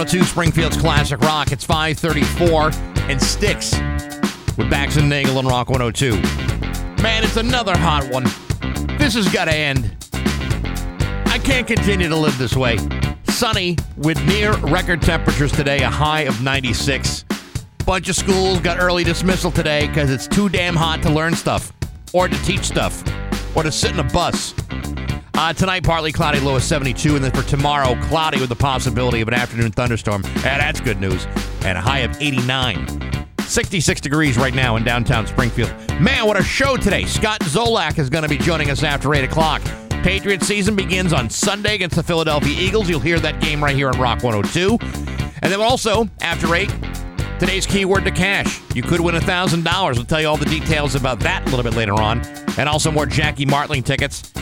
102 Springfield's Classic Rock. It's 534 and Sticks with Bax and Nagle and Rock 102. Man, it's another hot one. This has got to end. I can't continue to live this way. Sunny with near record temperatures today, a high of 96. Bunch of schools got early dismissal today because it's too damn hot to learn stuff or to teach stuff or to sit in a bus. Uh, tonight, partly cloudy, low of 72. And then for tomorrow, cloudy with the possibility of an afternoon thunderstorm. Yeah, that's good news. And a high of 89. 66 degrees right now in downtown Springfield. Man, what a show today. Scott Zolak is going to be joining us after 8 o'clock. Patriot season begins on Sunday against the Philadelphia Eagles. You'll hear that game right here on Rock 102. And then also, after 8, today's keyword to cash. You could win $1,000. We'll tell you all the details about that a little bit later on. And also more Jackie Martling tickets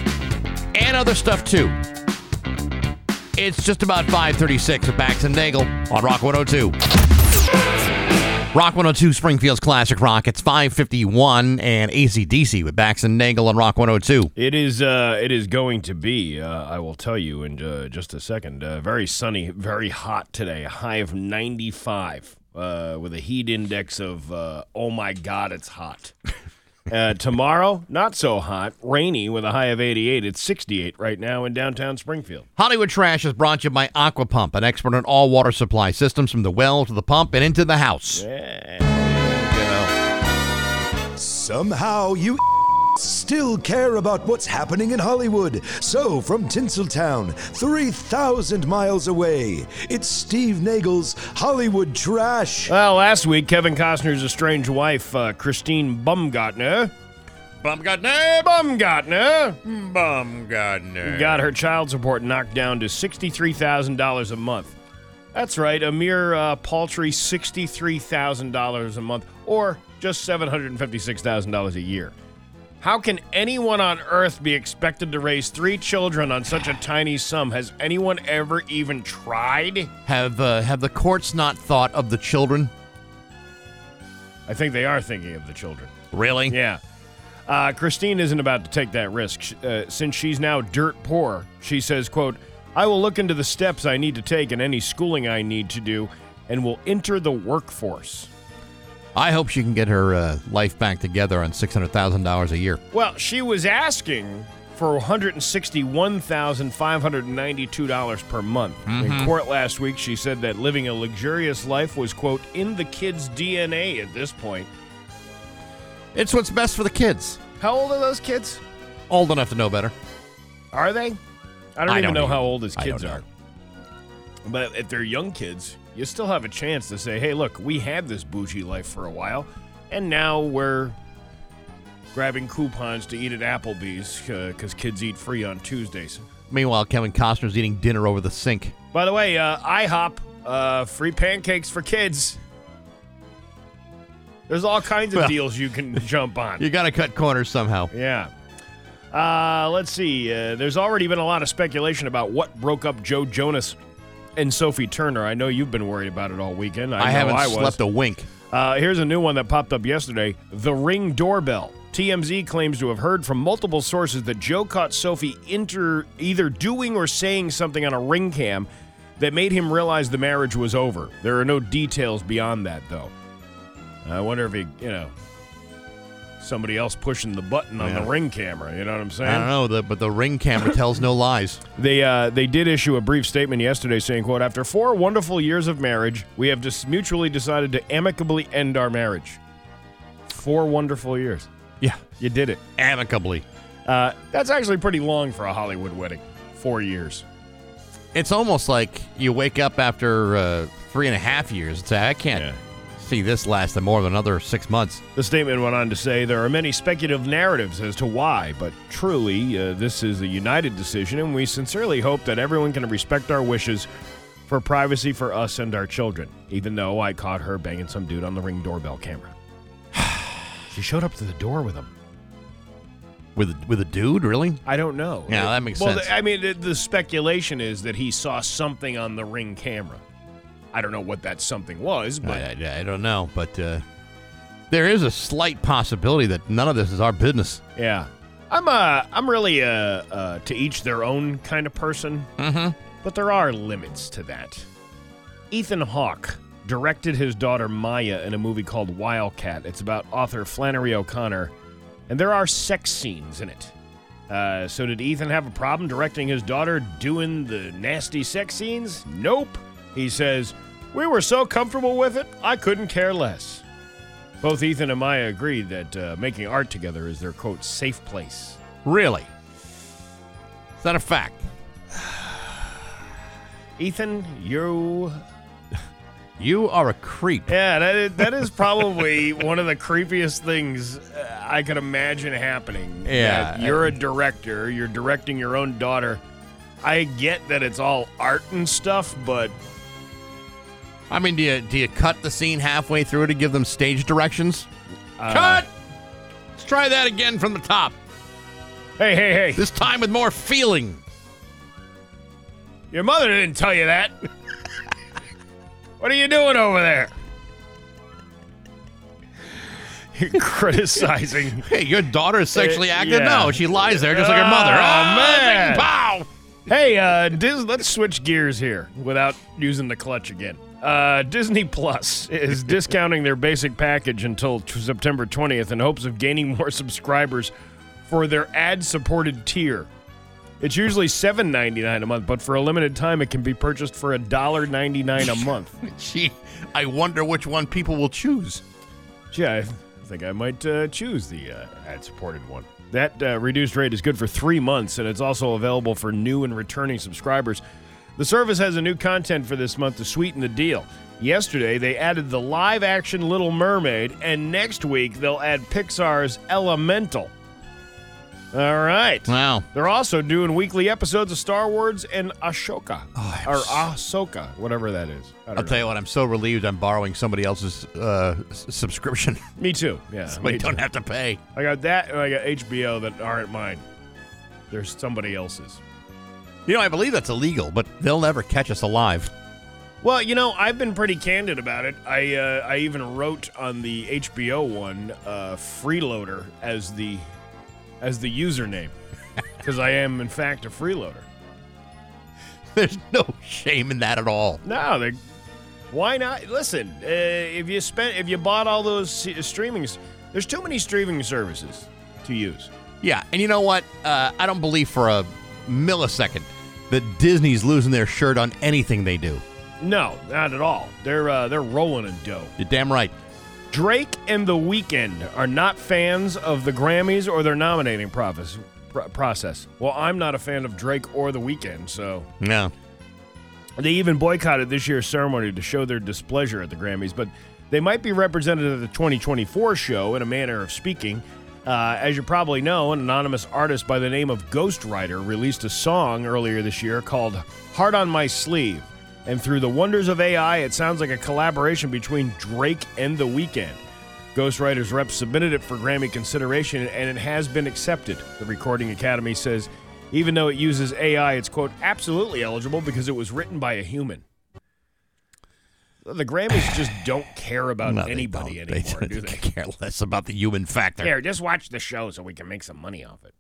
and other stuff too. It's just about 536 with Bax and Nagle on Rock 102. Rock 102 Springfield's Classic Rock. It's 551 and ACDC with Bax and Nagle on Rock 102. It is. Uh, it is going to be. Uh, I will tell you in uh, just a second. Uh, very sunny, very hot today. A high of 95 uh, with a heat index of uh, oh my god, it's hot. Uh, tomorrow, not so hot, rainy with a high of 88. It's 68 right now in downtown Springfield. Hollywood Trash is brought to you by Aqua Pump, an expert in all water supply systems from the well to the pump and into the house. Yeah. Somehow you still care about what's happening in Hollywood. So, from Tinseltown, 3,000 miles away, it's Steve Nagle's Hollywood Trash. Well, last week, Kevin Costner's estranged wife, uh, Christine Bumgartner, Bumgartner! Bumgartner, Bumgartner. got her child support knocked down to $63,000 a month. That's right, a mere uh, paltry $63,000 a month, or just $756,000 a year. How can anyone on earth be expected to raise three children on such a tiny sum? Has anyone ever even tried? Have, uh, have the courts not thought of the children? I think they are thinking of the children. Really? Yeah. Uh, Christine isn't about to take that risk. Uh, since she's now dirt poor, she says, quote, I will look into the steps I need to take and any schooling I need to do and will enter the workforce. I hope she can get her uh, life back together on $600,000 a year. Well, she was asking for $161,592 per month. In court last week, she said that living a luxurious life was, quote, in the kid's DNA at this point. It's what's best for the kids. How old are those kids? Old enough to know better. Are they? I don't I even don't know how old his kids are. But if they're young kids, you still have a chance to say, hey, look, we had this bougie life for a while, and now we're grabbing coupons to eat at Applebee's because kids eat free on Tuesdays. Meanwhile, Kevin Costner's eating dinner over the sink. By the way, uh, IHOP, uh, free pancakes for kids. There's all kinds of Well- deals you can jump on. You got to cut corners somehow. Yeah. Uh, let's see. Uh, there's already been a lot of speculation about what broke up Joe Jonas and Sophie Turner. I know you've been worried about it all weekend. I, I, haven't I slept a wink. Uh, here's a new one that popped up yesterday The Ring Doorbell. TMZ claims to have heard from multiple sources that Joe caught Sophie inter- either doing or saying something on a ring cam that made him realize the marriage was over. There are no details beyond that, though. I wonder if he, you know, somebody else pushing the button on Yeah. the ring camera. You know what I'm saying? I don't know, the, but the ring camera tells no lies. They uh, they did issue a brief statement yesterday saying, "quote After four wonderful years of marriage, we have just mutually decided to amicably end our marriage." Four wonderful years. Yeah, You did it. amicably. Uh, that's actually pretty long for a Hollywood wedding. Four years. It's almost like you wake up after uh, three and a half years and say, I can't Yeah. See this lasting more than another six months. The statement went on to say there are many speculative narratives as to why, but truly, uh, this is a united decision, and we sincerely hope that everyone can respect our wishes for privacy for us and our children, even though I caught her banging some dude on the ring doorbell camera. she showed up to the door with him. With, with a dude, really? I don't know. Yeah, that makes well, sense. the- I mean, the, the speculation is that he saw something on the ring camera. I don't know what that something was, but I, I- I don't know, but uh, there is a slight possibility that none of this is our business. Yeah, I'm uh I'm really a uh, to each their own kind of person. Mm-hmm. But there are limits to that. Ethan Hawke directed his daughter Maya in a movie called Wildcat. It's about author Flannery O'Connor, and there are sex scenes in it. Uh, so, did Ethan have a problem directing his daughter doing the nasty sex scenes? Nope. He says, We were so comfortable with it, I couldn't care less. Both Ethan and Maya agreed that uh, making art together is their quote, safe place. Really? Is that a fact? Ethan, you You are a creep. Yeah, that is, that is probably one of the creepiest things uh, I could imagine happening. Yeah. That you're a director, you're directing your own daughter. I get that it's all art and stuff, but I mean, do you do you cut the scene halfway through to give them stage directions? uh, cut. Let's try that again from the top. hey, hey, hey, This time with more feeling. your mother didn't tell you that. what are you doing over there? You're criticizing. Hey, your daughter is sexually Uh, active? yeah. No, she lies there just like her mother. Oh, Ah, man. Pow! Hey, uh, Dis- let's switch gears here without using the clutch again. Uh, Disney Plus is discounting their basic package until t- September 20th in hopes of gaining more subscribers for their ad-supported tier. It's usually $7.99 a month, but for a limited time, it can be purchased for $1.99 a month. Gee, I wonder which one people will choose. Yeah, I think I might uh, choose the uh, ad-supported one. That uh, reduced rate is good for three months, and it's also available for new and returning subscribers. The service has a new content for this month to sweeten the deal. Yesterday, they added the live-action Little Mermaid, and next week they'll add Pixar's Elemental. All right. Wow. They're also doing weekly episodes of Star Wars and Ashoka, or Ahsoka, whatever that is. I'll know. tell you what, I'm so relieved I'm borrowing somebody else's uh, s- subscription. Me too. Yeah. so I don't too. have to pay. I got that, and I got HBO that aren't mine. There's somebody else's. You know, I believe that's illegal, but they'll never catch us alive. Well, you know, I've been pretty candid about it. I uh, I even wrote on the HBO one uh, freeloader as the as the username because I am in fact a freeloader. There's no shame in that at all. No, they. Why not? Listen, uh, if you spent if you bought all those streamings, there's too many streaming services to use. Yeah, and you know what? Uh, I don't believe for a millisecond that Disney's losing their shirt on anything they do. No, not at all. They're uh, they're rolling in dough. You're damn right. Drake and The Weeknd are not fans of the Grammys or their nominating process. process. Well, I'm not a fan of Drake or The Weeknd, so No. they even boycotted this year's ceremony to show their displeasure at the Grammys. But they might be represented at the 2024 show in a manner of speaking. Uh, as you probably know, an anonymous artist by the name of Ghostwriter released a song earlier this year called Heart on My Sleeve. And through the wonders of AI, it sounds like a collaboration between Drake and The Weeknd. Ghostwriter's rep submitted it for Grammy consideration, and it has been accepted. The Recording Academy says even though it uses AI, it's, quote, absolutely eligible because it was written by a human. The Grammys just don't care about No, anybody don't. anymore, they, do they? care less about the human factor. Here, just watch the show so we can make some money off it.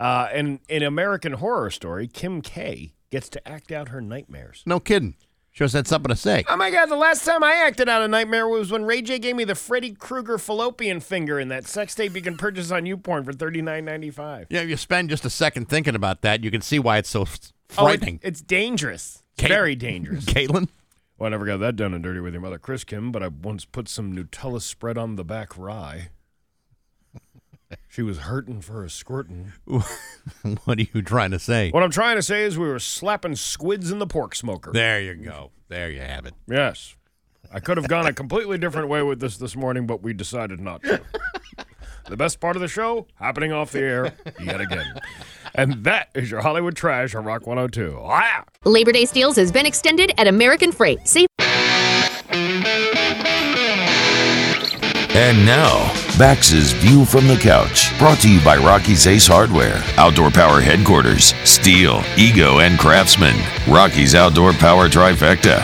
Uh, and in American Horror Story, Kim K gets to act out her nightmares. No kidding. Sure had something to say. Oh my god, the last time I acted out a nightmare was when Ray J gave me the Freddy Krueger fallopian finger in that sex tape you can purchase on YouPorn for thirty nine ninety five. Yeah, if you spend just a second thinking about that, you can see why it's so Oh, frightening. it's dangerous. It's Kate- very dangerous. Caitlin? Well, I never got that done and dirty with your mother, Chris Kim, but I once put some Nutella spread on the back rye. She was hurting for a squirtin'. what are you trying to say? What I'm trying to say is we were slapping squids in the pork smoker. There you go. There you have it. Yes. I could have gone a completely different way with this this morning, but we decided not to. the best part of the show happening off the air yet again. And that is your Hollywood trash on Rock 102. Ah! Labor Day steals has been extended at American Freight. Save And now, Bax's View from the Couch, brought to you by Rocky's Ace Hardware, Outdoor Power Headquarters, Stihl, Ego, and Craftsman. Rocky's Outdoor Power Trifecta.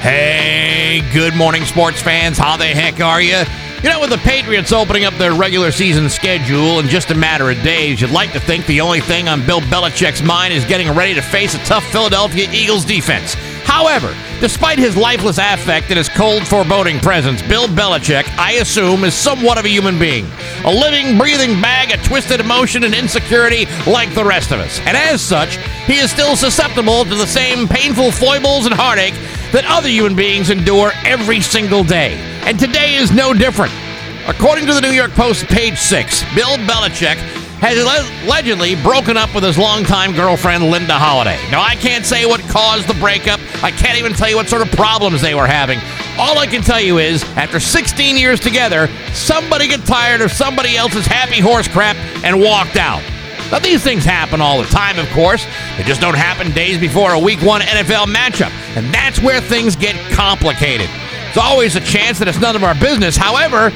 Hey, good morning, sports fans. How the heck are you? You know, with the Patriots opening up their regular season schedule in just a matter of days, you'd like to think the only thing on Bill Belichick's mind is getting ready to face a tough Philadelphia Eagles defense. However, despite his lifeless affect and his cold, foreboding presence, Bill Belichick, I assume, is somewhat of a human being. A living, breathing bag of twisted emotion and insecurity like the rest of us. And as such, he is still susceptible to the same painful foibles and heartache that other human beings endure every single day. And today is no different. According to the New York Post, page six, Bill Belichick has allegedly broken up with his longtime girlfriend, Linda Holiday. Now, I can't say what caused the breakup. I can't even tell you what sort of problems they were having. All I can tell you is, after 16 years together, somebody got tired of somebody else's happy horse crap and walked out. Now, these things happen all the time, of course. They just don't happen days before a week one NFL matchup. And that's where things get complicated. There's always a chance that it's none of our business. However,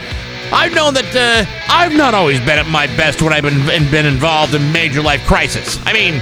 I've known that uh, I've not always been at my best when I've been, been involved in major life crisis. I mean,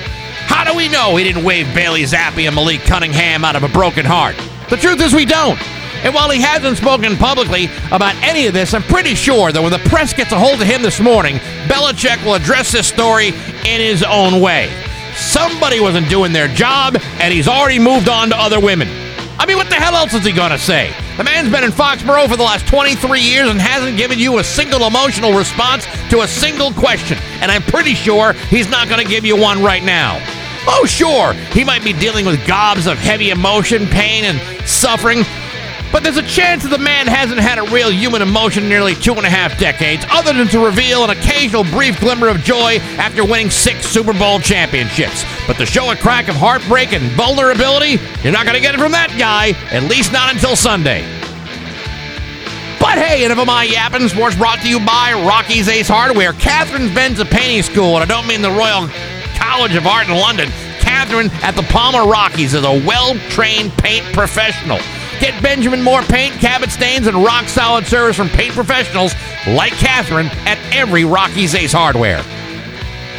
how do we know he didn't wave Bailey Zappe and Malik Cunningham out of a broken heart? The truth is, we don't. And while he hasn't spoken publicly about any of this, I'm pretty sure that when the press gets a hold of him this morning, Belichick will address this story in his own way. Somebody wasn't doing their job, and he's already moved on to other women. I mean, what the hell else is he going to say? The man's been in Foxborough for the last 23 years and hasn't given you a single emotional response to a single question. And I'm pretty sure he's not going to give you one right now. Oh, sure, he might be dealing with gobs of heavy emotion, pain, and suffering, but there's a chance that the man hasn't had a real human emotion in nearly two and a half decades, other than to reveal an occasional brief glimmer of joy after winning six Super Bowl championships. But to show a crack of heartbreak and vulnerability, you're not going to get it from that guy, at least not until Sunday. But hey, enough of my yapping. Sports brought to you by Rocky's Ace Hardware. Catherine's been to painting school, and I don't mean the Royal College of Art in London. Catherine at the Palmer Rockies is a well trained paint professional. Get Benjamin Moore paint, cabot stains, and rock solid service from paint professionals like Catherine at every Rocky's Ace Hardware.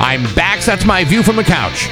I'm back. That's my view from the couch.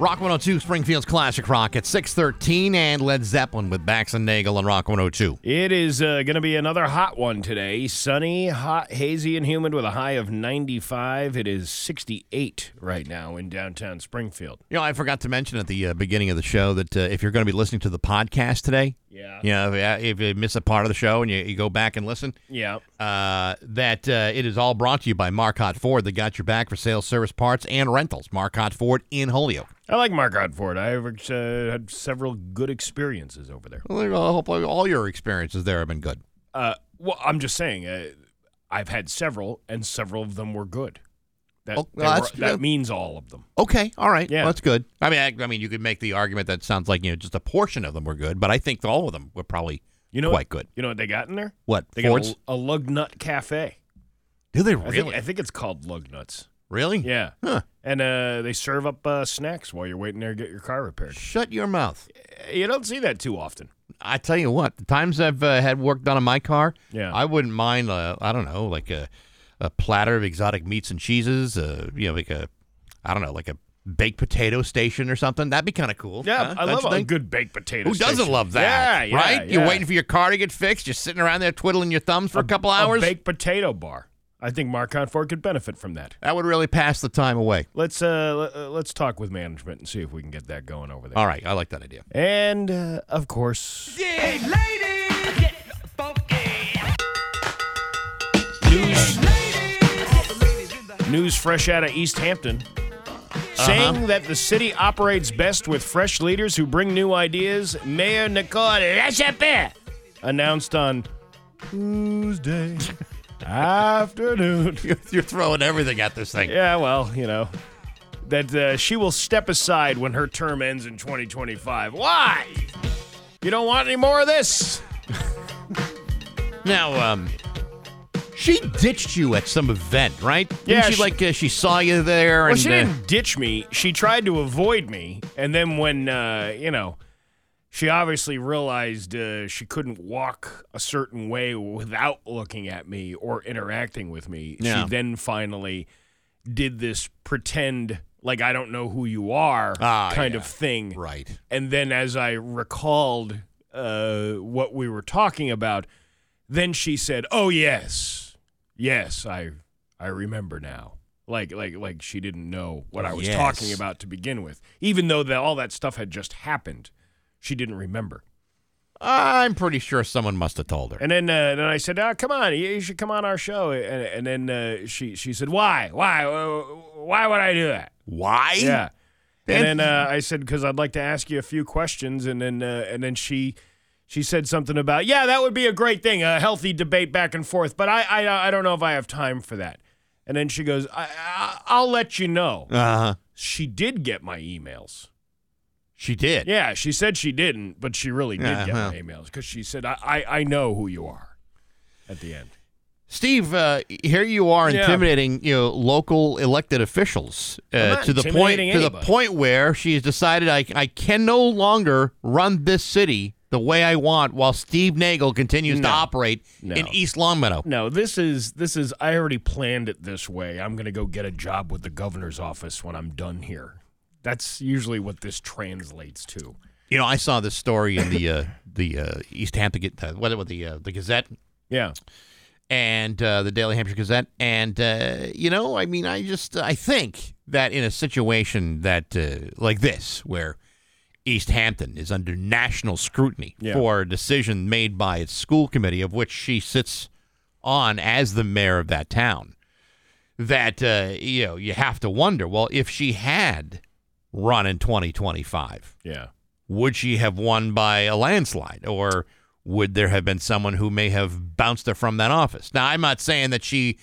Rock 102, Springfield's Classic Rock at 613, and Led Zeppelin with Bax and Nagle on Rock 102. It is uh, going to be another hot one today. Sunny, hot, hazy, and humid with a high of 95. It is 68 right now in downtown Springfield. You know, I forgot to mention at the uh, beginning of the show that uh, if you're going to be listening to the podcast today, Yeah. you know, if, you miss a part of the show and you, you go back and listen, Yeah. uh, that uh, it is all brought to you by Marcotte Ford. They got your back for sales, service, parts, and rentals. Marcotte Ford in Holyoke. I like Mark Ford. I've uh, had several good experiences over there. Well, I hope all your experiences there have been good. Uh, well, I'm just saying, uh, I've had several, and several of them were good. That, Oh, well, were- that's- that means all of them. Okay, all right, Yeah. well, that's good. I mean, I, I mean, you could make the argument that sounds like you know just a portion of them were good, but I think all of them were probably You know, quite good. You know what they got in there? What They Fords? got a, a lug nut cafe. Do they I think, really? I think it's called lug nuts. really? Yeah. Huh. And uh, they serve up uh, snacks while you're waiting there to get your car repaired. Shut your mouth. You don't see that too often. I tell you what, the times I've uh, had work done on my car, Yeah. I wouldn't mind. Uh, I don't know, like a a platter of exotic meats and cheeses. Uh, you know, like a I don't know, like a baked potato station or something. That'd be kind of cool. Yeah, huh? I Don't love you a good baked potato. Who doesn't love that? Yeah, yeah, right? You're waiting for your car to get fixed. You're sitting around there twiddling your thumbs for a, couple hours. A baked potato bar. I think Marcotte Ford could benefit from that. that would really pass the time away. Let's uh, let- uh, let's talk with management and see if we can get that going over there. All right, I like that idea. And uh, of course, news news fresh out of Easthampton. Saying that the city operates best with fresh leaders who bring new ideas, Mayor Nicole Lachapelle announced on Tuesday afternoon. You're throwing everything at this thing. Yeah, well, you know, that uh, she will step aside when her term ends in 2025. Why? You don't want any more of this? Now, um, she ditched you at some event, right? Didn't Yeah, she, she- like uh, she saw you there, Well, and she uh, didn't ditch me. She tried to avoid me, and then when uh, you know, she obviously realized uh, she couldn't walk a certain way without looking at me or interacting with me. Yeah. She then finally did this pretend like I don't know who you are Ah, kind yeah. of thing. right. And then as I recalled uh, what we were talking about, then she said, "Oh yes, yes, I I remember now." Like like like she didn't know what I was Yes. talking about to begin with, even though that all that stuff had just happened. she didn't remember. I'm pretty sure someone must have told her. And then, uh, then I said, oh, "Come on, you, you should come on our show." And, and then uh, she she said, "Why? Why? Why would I do that?" Why? Yeah. And- And then uh, I said, "Because I'd like to ask you a few questions." And then uh, and then she she said something about, "Yeah, that would be a great thing, a healthy debate back and forth." But I I, I don't know if I have time for that. And then she goes, I, I, "I'll let you know." Uh huh. She did get my emails. She did. Yeah, she said she didn't, but she really did Yeah, get my emails because she said, I, I, I know who you are at the end. Steve, uh, here you are Yeah. intimidating, you know, local elected officials uh, to the point intimidating to the point where she's decided I I can no longer run this city the way I want while Steve Nagle continues to operate No. in East Longmeadow. No, this is this is I already planned it this way. I'm going to go get a job with the governor's office when I'm done here. That's usually what this translates to. You know, I saw this story in the uh, the uh, Easthampton uh, what what the uh, the Gazette Yeah. and uh, the Daily Hampshire Gazette, and uh, you know, I mean, I just I think that in a situation that uh, like this, where Easthampton is under national scrutiny Yeah. for a decision made by its school committee, of which she sits on as the mayor of that town, that uh, you know you have to wonder, well, if she had run in 2025 Yeah. would she have won by a landslide or would there have been someone who may have bounced her from that office now i'm not saying that she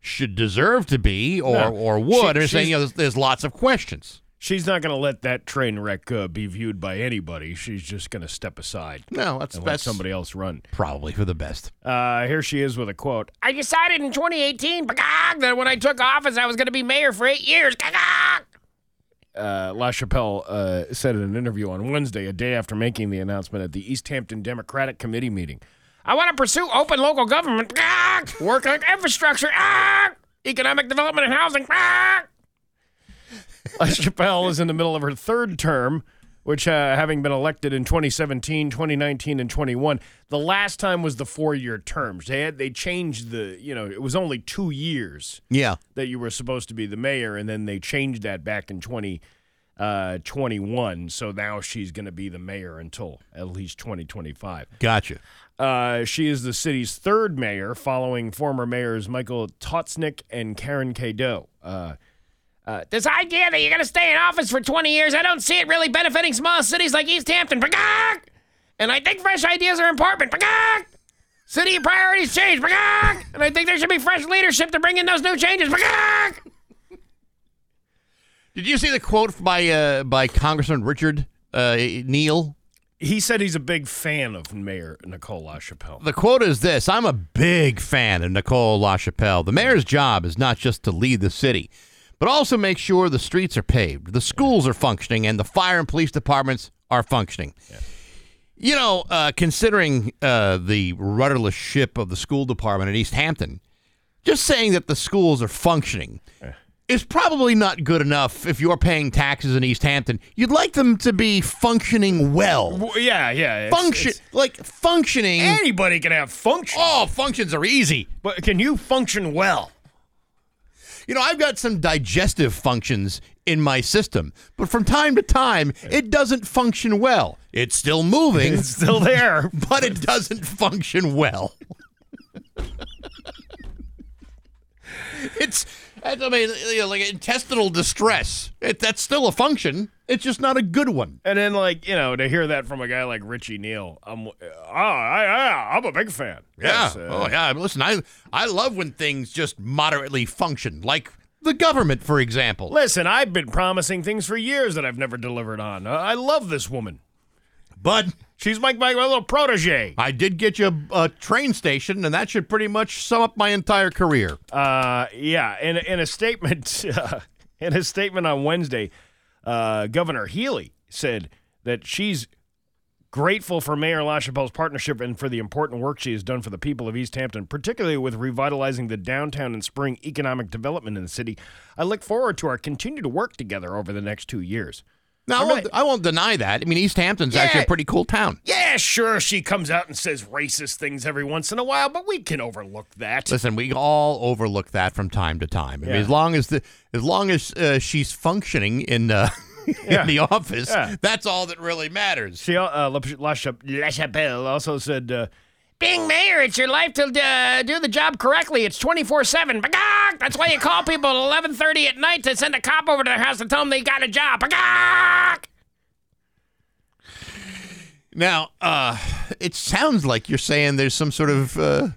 should deserve to be or, No. or would She- i'm saying you know there's, there's lots of questions She's not going to let that train wreck uh, be viewed by anybody. She's just going to step aside no that's and let that's somebody else run. probably for the best Uh, here she is with a quote. I decided in 2018 bagog, that when I took office, I was going to be mayor for eight years. Bagog. Uh, LaChapelle uh, said in an interview on Wednesday, a day after making the announcement at the Easthampton Democratic Committee meeting. I want to pursue open local government, work on infrastructure, economic development and housing. LaChapelle is in the middle of her third term, which, uh, having been elected in 2017, 2019, and 21, the last time was the four-year terms. They had they changed the, you know, it was only two years yeah that you were supposed to be the mayor, and then they changed that back in 2021. so now she's going to be the mayor until at least 2025. gotcha Uh, she is the city's third mayor, following former mayors Michael Tautznik and Karen Cadieux. Uh, uh, this idea that you're going to stay in office for 20 years, I don't see it really benefiting small cities like Easthampton. And I think fresh ideas are important. City priorities change. And I think there should be fresh leadership to bring in those new changes. Did you see the quote by uh, by congressman richard uh, neal He said he's a big fan of Mayor Nicole LaChapelle. The quote is this I'm a big fan of Nicole LaChapelle. The mayor's job is not just to lead the city, but also make sure the streets are paved, the schools are functioning, and the fire and police departments are functioning. You know, uh, considering uh, the rudderless ship of the school department at Easthampton, just saying that the schools are functioning is probably not good enough if you're paying taxes in Easthampton. You'd like them to be functioning well. Well, yeah, yeah. it's- Function, it's- like functioning. anybody can have function. Oh, functions are easy. But can you function well? You know, I've got some digestive functions in my system, but from time to time, it doesn't function well. It's still moving, It's still there. but it doesn't function well. it's, I mean, you know, like intestinal distress. It, that's still a function. It's just not a good one. And then, like you know, to hear that from a guy like Richie Neal, I'm, oh, I, I, I'm a big fan. Yeah. Yes, uh, oh, yeah. Listen, I I love when things just moderately function, like the government, for example. Listen, I've been promising things for years that I've never delivered on. I love this woman. But She's my, my, my little protege. I did get you a, a train station, and that should pretty much sum up my entire career. Uh, yeah. In in a statement, uh, in a statement on Wednesday, uh, Governor Healey said that she's grateful for Mayor LaChapelle's partnership and for the important work she has done for the people of Easthampton, particularly with revitalizing the downtown and spurring economic development in the city. I look forward to our continued work together over the next two years. Now, I won't, not- I won't deny that. I mean, Easthampton's Yeah. actually a pretty cool town. Yeah, sure, she comes out and says racist things every once in a while, but we can overlook that. Listen, we all overlook that from time to time. I mean, as long as the as long as uh, she's functioning in uh, Yeah. in the office. Yeah. That's all that really matters. She, uh, La, La Chapelle also said, uh, being mayor, it's your life to uh, do the job correctly. It's 24-7. Bagog! That's why you call people at 11.30 at night to send a cop over to their house to tell them they got a job. Bagog! Now, uh, it sounds like you're saying there's some sort of uh,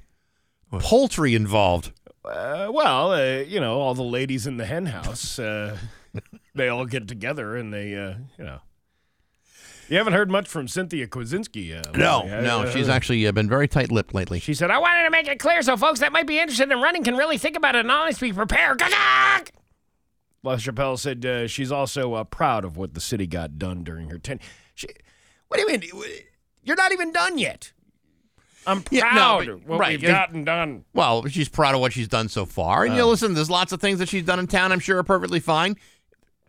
poultry involved. Uh, well, uh, you know, all the ladies in the hen house, uh, they all get together and they, uh, you know. You haven't heard much from Cynthia Kwiecinski. Uh, No, no, Uh, she's actually uh, been very tight-lipped lately. She said, I wanted to make it clear so folks that might be interested in running can really think about it and honestly. Gagag! La Chapelle said uh, she's also uh, proud of what the city got done during her tenure. She, what do you mean? You're not even done yet. I'm proud Yeah, no, of what right, we've gotten done. Well, she's proud of what she's done so far. And you know, listen, there's lots of things that she's done in town I'm sure are perfectly fine.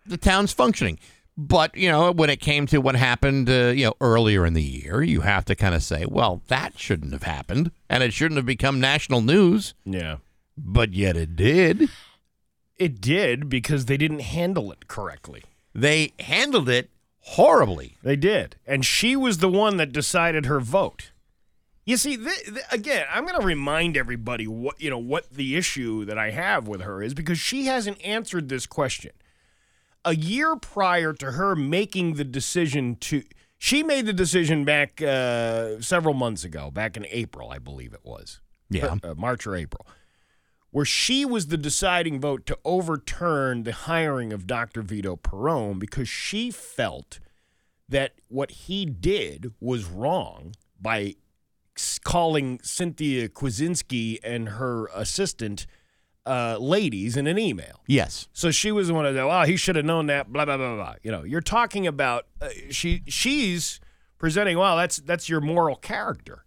The town's functioning. But, you know, when it came to what happened, uh, you know, earlier in the year, you have to kind of say, well, that shouldn't have happened. And it shouldn't have become national news. Yeah. But yet it did. It did because they didn't handle it correctly. They handled it horribly. They did. And she was the one that decided her vote. You see, th- th- again, I'm going to remind everybody what you know what the issue that I have with her is because she hasn't answered this question. A year prior to her making the decision to, she made the decision back uh, several months ago, back in April, I believe it was, Yeah. uh, March or April, where she was the deciding vote to overturn the hiring of Dr. Vito Perrone because she felt that what he did was wrong by calling Cynthia Kwiecinski and her assistant uh, ladies in an email. Yes. So she was the one that, well, he should have known that. Blah blah blah blah. You know, you're talking about uh, she she's presenting. Well, that's that's your moral character.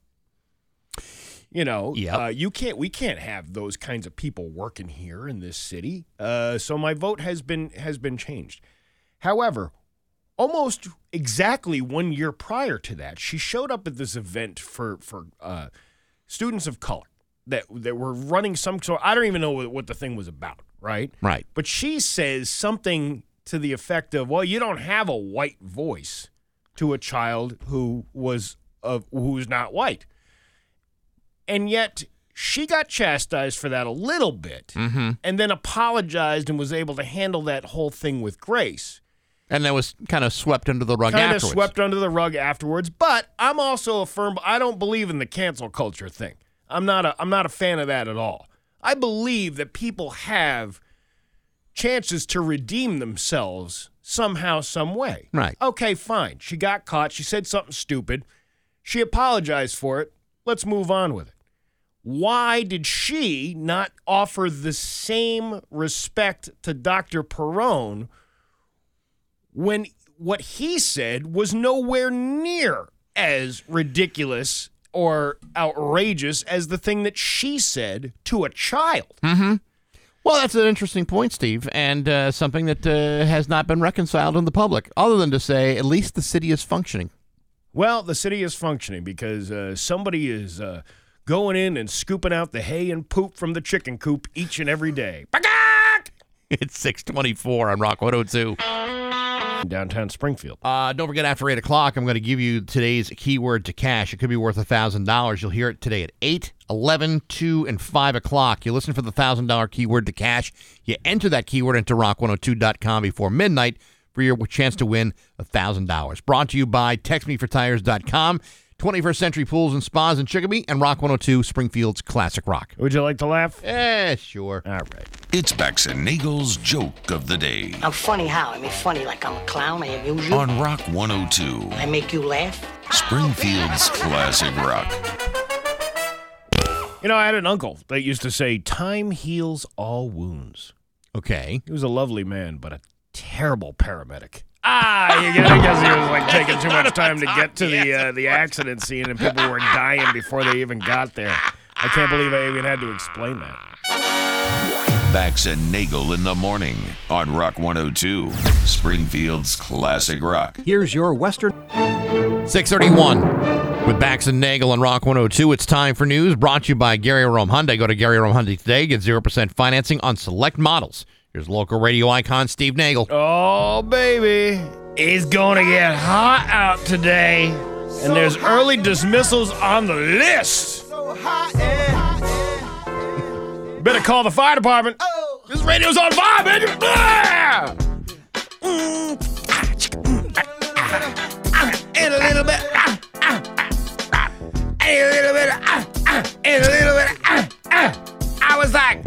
You know, Yep. uh, you can't. We can't have those kinds of people working here in this city. Uh, so my vote has been has been changed. However, almost exactly one year prior to that, she showed up at this event for for uh, students of color that that were running some sort. I don't even know what, what the thing was about. Right. Right. But she says something to the effect of, "Well, you don't have a white voice to a child who was of who's not white," and yet she got chastised for that a little bit, Mm-hmm. and then apologized and was able to handle that whole thing with grace. And that was kind of swept under the rug Kind of swept under the rug afterwards. But I'm also a firm. I don't believe in the cancel culture thing. I'm not a. I'm not a fan of that at all. I believe that people have chances to redeem themselves somehow, some way. Right. Okay, fine. She got caught. She said something stupid. She apologized for it. Let's move on with it. Why did she not offer the same respect to Dr. Perrone when what he said was nowhere near as ridiculous or outrageous as the thing that she said to a child? Well, that's an interesting point, Steve, and uh, something that uh, has not been reconciled in the public, other than to say at least the city is functioning. Well, the city is functioning because uh, somebody is uh, going in and scooping out the hay and poop from the chicken coop each and every day. It's 624 on Rock 102. Downtown Springfield. Uh, don't forget, after 8 o'clock, I'm going to give you today's keyword to cash. It could be worth $1,000. You'll hear it today at 8, 11, 2, and 5 o'clock. You listen for the $1,000 keyword to cash. You enter that keyword into rock102.com before midnight for your chance to win $1,000. Brought to you by TextMeForTires.com, 21st Century Pools and Spas in Chicopee, and Rock 102, Springfield's Classic Rock. Would you like to laugh? Eh, sure. All right. It's Bax and Nagle's joke of the day I'm funny how? I mean, funny like I'm a clown. I amuse you. on Rock 102, I make you laugh. Springfield's classic rock. You know, I had an uncle that used to say, Time heals all wounds. Okay. He was a lovely man, but a terrible paramedic. Ah, you get it? Because he was like taking too much time to get to the uh, the accident scene, and people were dying before they even got there. I can't believe I even had to explain that. Bax and Nagle in the morning on Rock 102, Springfield's classic rock. Here's your Western 631 with Bax and Nagle on Rock 102. It's time for news brought to you by Gary Rome Hyundai. Go to Gary Rome Hyundai today. Get 0% financing on select models. Here's local radio icon Steve Nagle. Oh, baby. It's going to get hot out today. And there's early dismissals on the list. Better call the fire department. Oh. This radio's on fire, baby. And a little bit. And a little bit. And a little bit. I was like,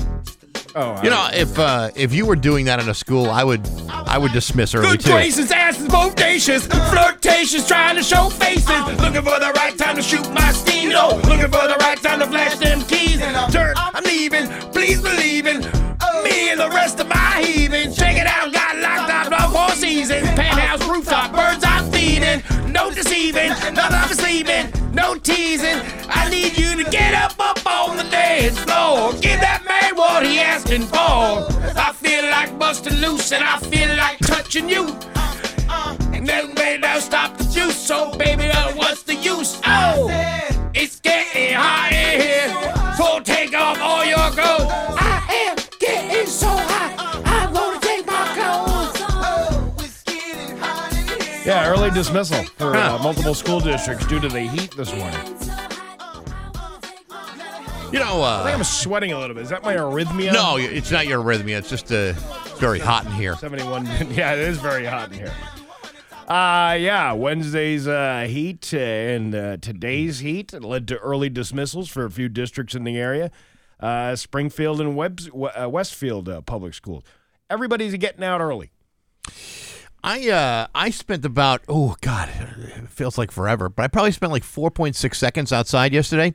oh, You know, if uh, if you were doing that in a school, I would I would dismiss early Good too. gracious, asses, bodacious, flirtatious, trying to show faces. Looking for the right time to shoot my steam. Looking for the right time to flash them keys. Turn, I'm leaving, please believe in me and the rest of my heathens. Check it out, got locked out for four seasons. Penthouse rooftop, birds I'm feeding. No deceiving, none of us leaving, no teasing. I need you to get up, up on the dance floor. Give that man what he asking for. I feel like busting loose and I feel like touching you. And then baby, stop the juice. So baby, uh, what's the use? Oh, Yeah, early dismissal for uh, multiple school districts due to the heat this morning. You know, I think uh, I'm sweating a little bit. Is that my arrhythmia? no, it's not your arrhythmia. It's just uh, it's very hot in here. 71. Yeah, it is very hot in here. Uh, yeah, Wednesday's uh, heat and uh, today's heat led to early dismissals for a few districts in the area. Uh, Springfield and Webs- uh, Westfield uh, public schools. Everybody's getting out early. I uh I spent about oh god, it feels like forever, but I probably spent like 4.6 seconds outside yesterday.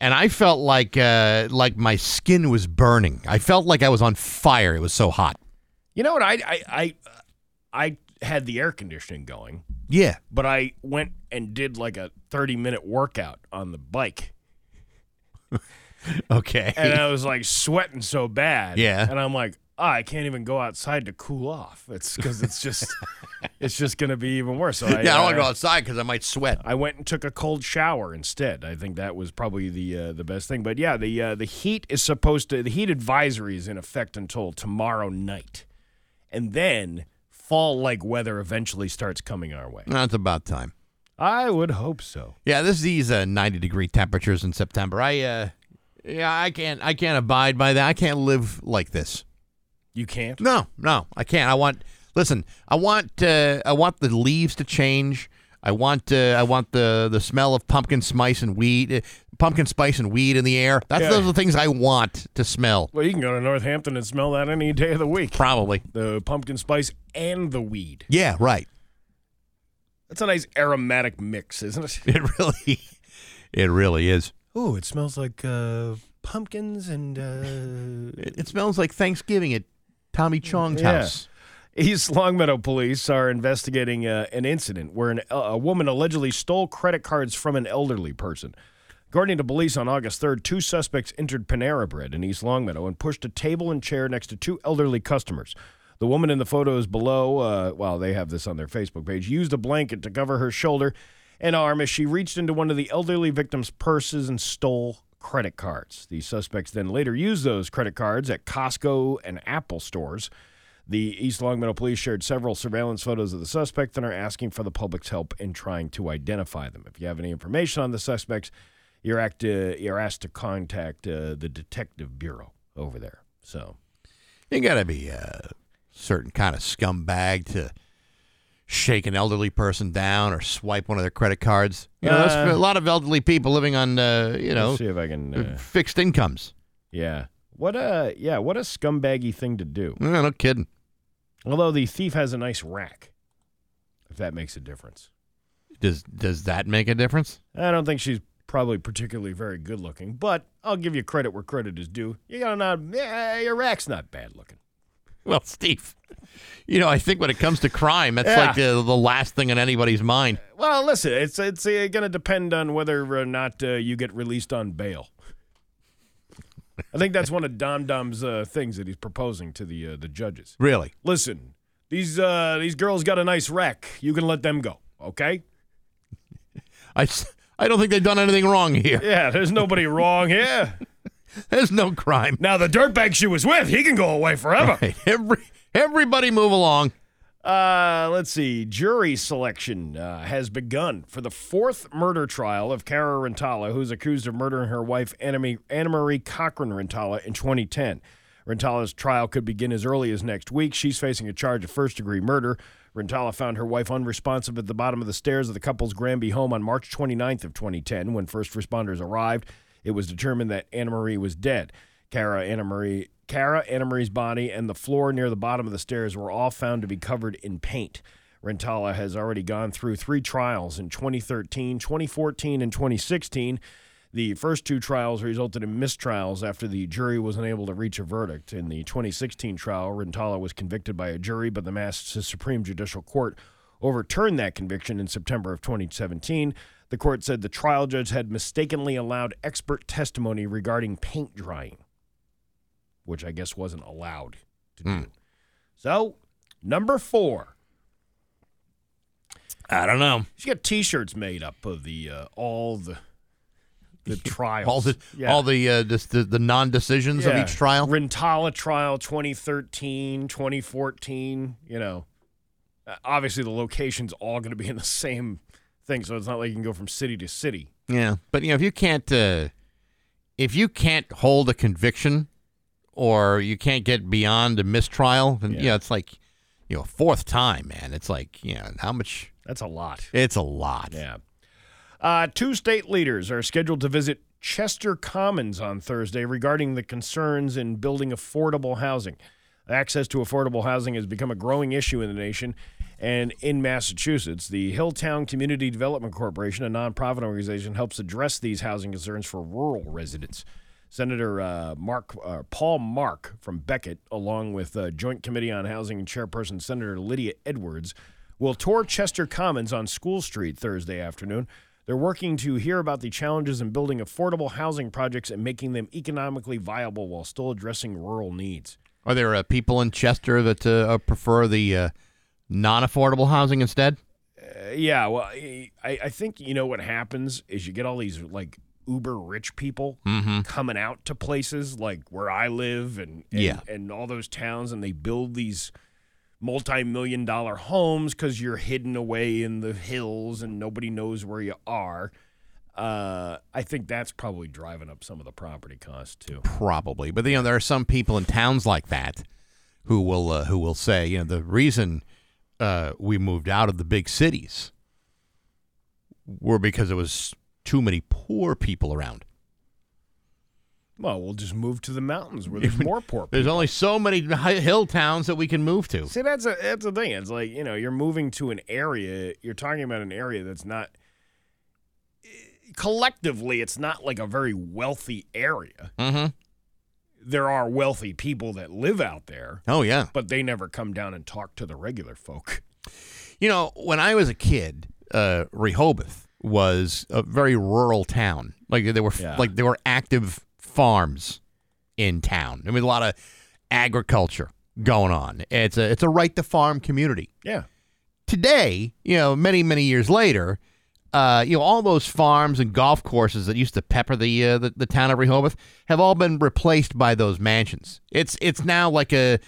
And I felt like uh like my skin was burning. I felt like I was on fire. It was so hot. You know what? I I I, I had the air conditioning going, Yeah. but I went and did like a 30 minute workout on the bike. Okay. and I was like sweating so bad. Yeah. And I'm like, oh, I can't even go outside to cool off. It's because it's just, it's just gonna be even worse. So I, yeah, I don't want to uh, go outside because I might sweat. I went and took a cold shower instead. I think that was probably the uh, the best thing. But yeah, the uh, the heat is supposed to the heat advisory is in effect until tomorrow night, and then fall like weather eventually starts coming our way. That's about time. I would hope so. Yeah, this is these uh, 90 degree temperatures in September. I uh yeah, I can't I can't abide by that. I can't live like this. You can't. No, no, I can't. I want listen. I want uh, I want the leaves to change. I want uh, I want the the smell of pumpkin spice and weed, uh, pumpkin spice and weed in the air. That's Yeah. those are the things I want to smell. Well, you can go to Northampton and smell that any day of the week. Probably. The pumpkin spice and the weed. Yeah, right. That's a nice aromatic mix, isn't it? It really, it really is. Oh, it smells like uh, pumpkins and. Uh... It, it smells like Thanksgiving at Tommy Chong's Yeah. house. East Longmeadow police are investigating uh, an incident where an, a woman allegedly stole credit cards from an elderly person. According to police on August 3rd, two suspects entered Panera Bread in East Longmeadow and pushed a table and chair next to two elderly customers. The woman in the photos below, uh, well, they have this on their Facebook page, used a blanket to cover her shoulder and arm as she reached into one of the elderly victim's purses and stole credit cards. The suspects then later used those credit cards at Costco and Apple stores. The East Longmeadow police shared several surveillance photos of the suspect and are asking for the public's help in trying to identify them. If you have any information on the suspects, you're, act, uh, you're asked to contact uh, the detective bureau over there. So, You got to be a certain kind of scumbag to shake an elderly person down or swipe one of their credit cards. You know, Uh, a lot of elderly people living on, uh, you know, see if I can. Uh, fixed incomes. yeah, what a yeah, what a scumbaggy thing to do. Eh, no kidding. Although the thief has a nice rack, if that makes a difference. Does does that make a difference? I don't think she's probably particularly very good looking, but I'll give you credit where credit is due. You got not, yeah, your rack's not bad looking. Well, Steve, you know, I think when it comes to crime, that's Yeah. like the, the last thing on anybody's mind. Well, listen, it's it's uh, going to depend on whether or not uh, you get released on bail. I think that's one of Dom Dom's uh, things that he's proposing to the uh, the judges. Really? Listen, these uh, these girls got a nice rack. You can let them go, okay? I I don't think they've done anything wrong here. Yeah, there's nobody wrong here. There's no crime. Now the dirtbag she was with, he can go away forever. Right. Every everybody move along. Uh, let's see. Jury selection uh, has begun for the fourth murder trial of Cara Rintala, who's accused of murdering her wife, Anna Anna Marie Cochrane Rintala, in 2010. Rintala's trial could begin as early as next week. She's facing a charge of first degree murder. Rintala found her wife unresponsive at the bottom of the stairs of the couple's Granby home on March 29th of 2010. When first responders arrived, it was determined that Anna Marie was dead. Cara Anna Marie Cara Anna Marie's body and the floor near the bottom of the stairs were all found to be covered in paint. Rintala has already gone through three trials in 2013, 2014, and 2016. The first two trials resulted in mistrials after the jury was unable to reach a verdict. In the 2016 trial, Rintala was convicted by a jury, but the Mass Supreme Judicial Court overturned that conviction in September of 2017. The court said the trial judge had mistakenly allowed expert testimony regarding paint drying, which I guess wasn't allowed to do. So, number four. I don't know. She got T-shirts made up of the uh, all the the trials, All the Yeah. all the uh, this, the the non decisions of each trial. Rintala trial 2013, 2014, you know. Uh, obviously the location's all going to be in the same thing, so it's not like you can go from city to city. Yeah, but you know if you can't uh, if you can't hold a conviction or you can't get beyond a mistrial, then yeah, Yeah. it's like you know fourth time, man. It's like you know how much. That's a lot. It's a lot. Yeah. Uh, two state leaders are scheduled to visit Chester Commons on Thursday regarding the concerns in building affordable housing. Access to affordable housing has become a growing issue in the nation. And in Massachusetts, the Hilltown Community Development Corporation, a nonprofit organization, helps address these housing concerns for rural residents. Senator uh, Mark uh, Paul Mark from Becket, along with uh, Joint Committee on Housing and Chairperson Senator Lydia Edwards, will tour Chester Commons on School Street Thursday afternoon. They're working to hear about the challenges in building affordable housing projects and making them economically viable while still addressing rural needs. Are there uh, people in Chester that uh, prefer the uh, non affordable housing instead? Uh, yeah, well, I, I think you know what happens is you get all these like uber rich people coming out to places like where I live and, and Yeah. and all those towns, and they build these multi-million dollar homes because you're hidden away in the hills and nobody knows where you are. Uh, I think that's probably driving up some of the property costs too. Probably, but you know there are some people in towns like that who will uh, who will say, you know, the reason uh, we moved out of the big cities were because there was too many poor people around. Well, we'll just move to the mountains where there's more poor people. There's only so many hill towns that we can move to. See, that's a that's the thing. It's like you know, you're moving to an area. You're talking about an area that's not collectively. It's not like a very wealthy area. Mm-hmm. There are wealthy people that live out there, Oh yeah. but they never come down and talk to the regular folk. You know, when I was a kid, uh, Rehoboth was a very rural town. Like there were Yeah. like there were active farms in town. There was a lot of agriculture going on. It's a it's a right to farm community. Yeah, Today, you know, many many years later, uh, you know, all those farms and golf courses that used to pepper the, uh, the the town of Rehoboth have all been replaced by those mansions. It's it's now like a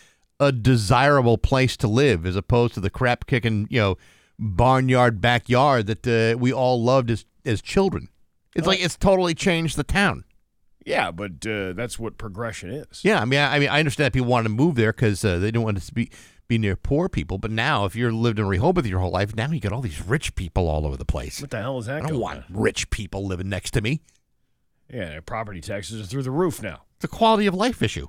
a desirable place to live as opposed to the crap kicking, you know, barnyard backyard that uh, we all loved as as children. It's like it's totally changed the town. yeah, but uh, that's what progression is. Yeah, I mean, I, I mean, I understand that people want to move there because uh, they don't want to be be near poor people. But now, if you're lived in Rehoboth your whole life, now you got all these rich people all over the place. What the hell is that? I don't want rich people living next to me. Yeah, their property taxes are through the roof now. It's a quality of life issue.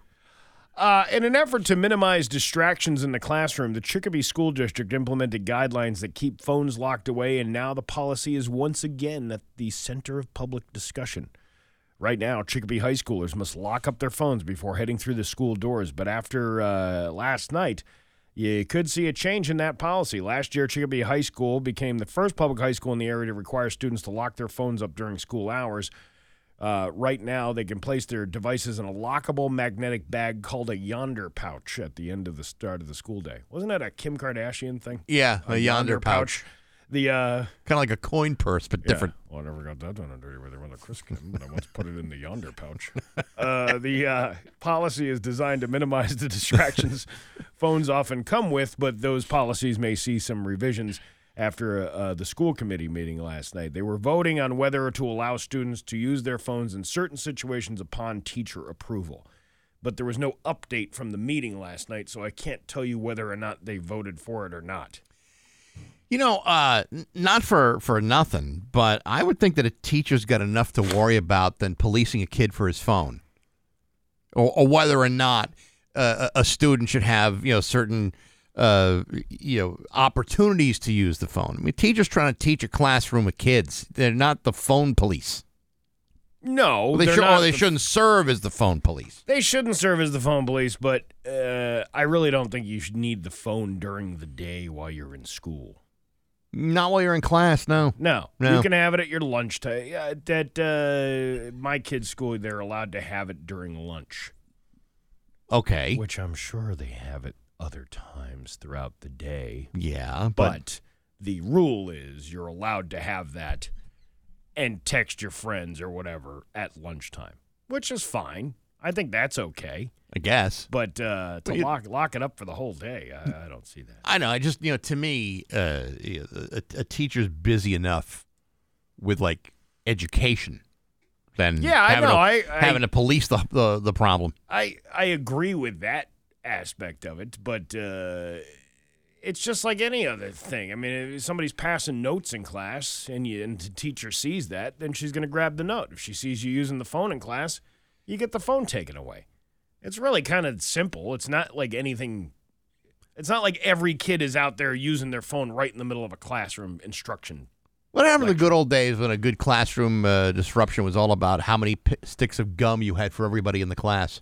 Uh, in an effort to minimize distractions in the classroom, the Chicopee School District implemented guidelines that keep phones locked away, and now the policy is once again at the center of public discussion. Right now, Chicopee high schoolers must lock up their phones before heading through the school doors. But after uh, last night, you could see a change in that policy. Last year, Chicopee High School became the first public high school in the area to require students to lock their phones up during school hours. Uh, right now, they can place their devices in a lockable magnetic bag called a Yondr pouch at the end of the start of the school day. Wasn't that a Kim Kardashian thing? Yeah, a, Yondr, pouch. The uh, Kind of like a coin purse, but different. Well, I never got that done on Dirty with Mother Chris Kim, but I once put it in the Yondr pouch. Uh, the uh, policy is designed to minimize the distractions phones often come with, but those policies may see some revisions after uh, the school committee meeting last night. They were voting on whether to allow students to use their phones in certain situations upon teacher approval. But there was no update from the meeting last night, so I can't tell you whether or not they voted for it or not. You know, uh, not for, for nothing, but I would think that a teacher's got enough to worry about than policing a kid for his phone, or, or whether or not uh, a student should have you know certain uh, you know opportunities to use the phone. I mean, teachers trying to teach a classroom of kids; they're not the phone police. No, they they're should, or they the shouldn't serve as the phone police. They shouldn't serve as the phone police, but uh, I really don't think you should need the phone during the day while you're in school. Not while you're in class, no. No, No. you can have it at your lunchtime. Yeah, at uh, my kids' school, they're allowed to have it during lunch, Okay. which I'm sure they have it other times throughout the day. Yeah, but, But the rule is you're allowed to have that and text your friends or whatever at lunchtime, which is fine. I think that's okay. I guess. But uh, to you- lock lock it up for the whole day, I, I don't see that. I know. I just, you know, to me, uh, a, a teacher's busy enough with like education than Yeah, I having know. To, I- I- having to police the, the the problem. I I agree with that aspect of it, but uh, it's just like any other thing. I mean, if somebody's passing notes in class and you and the teacher sees that, then she's going to grab the note. If she sees you using the phone in class, you get the phone taken away. It's really kind of simple. It's not like anything. It's not like every kid is out there using their phone right in the middle of a classroom instruction. What happened to the good old days when a good classroom uh, disruption was all about how many p- sticks of gum you had for everybody in the class?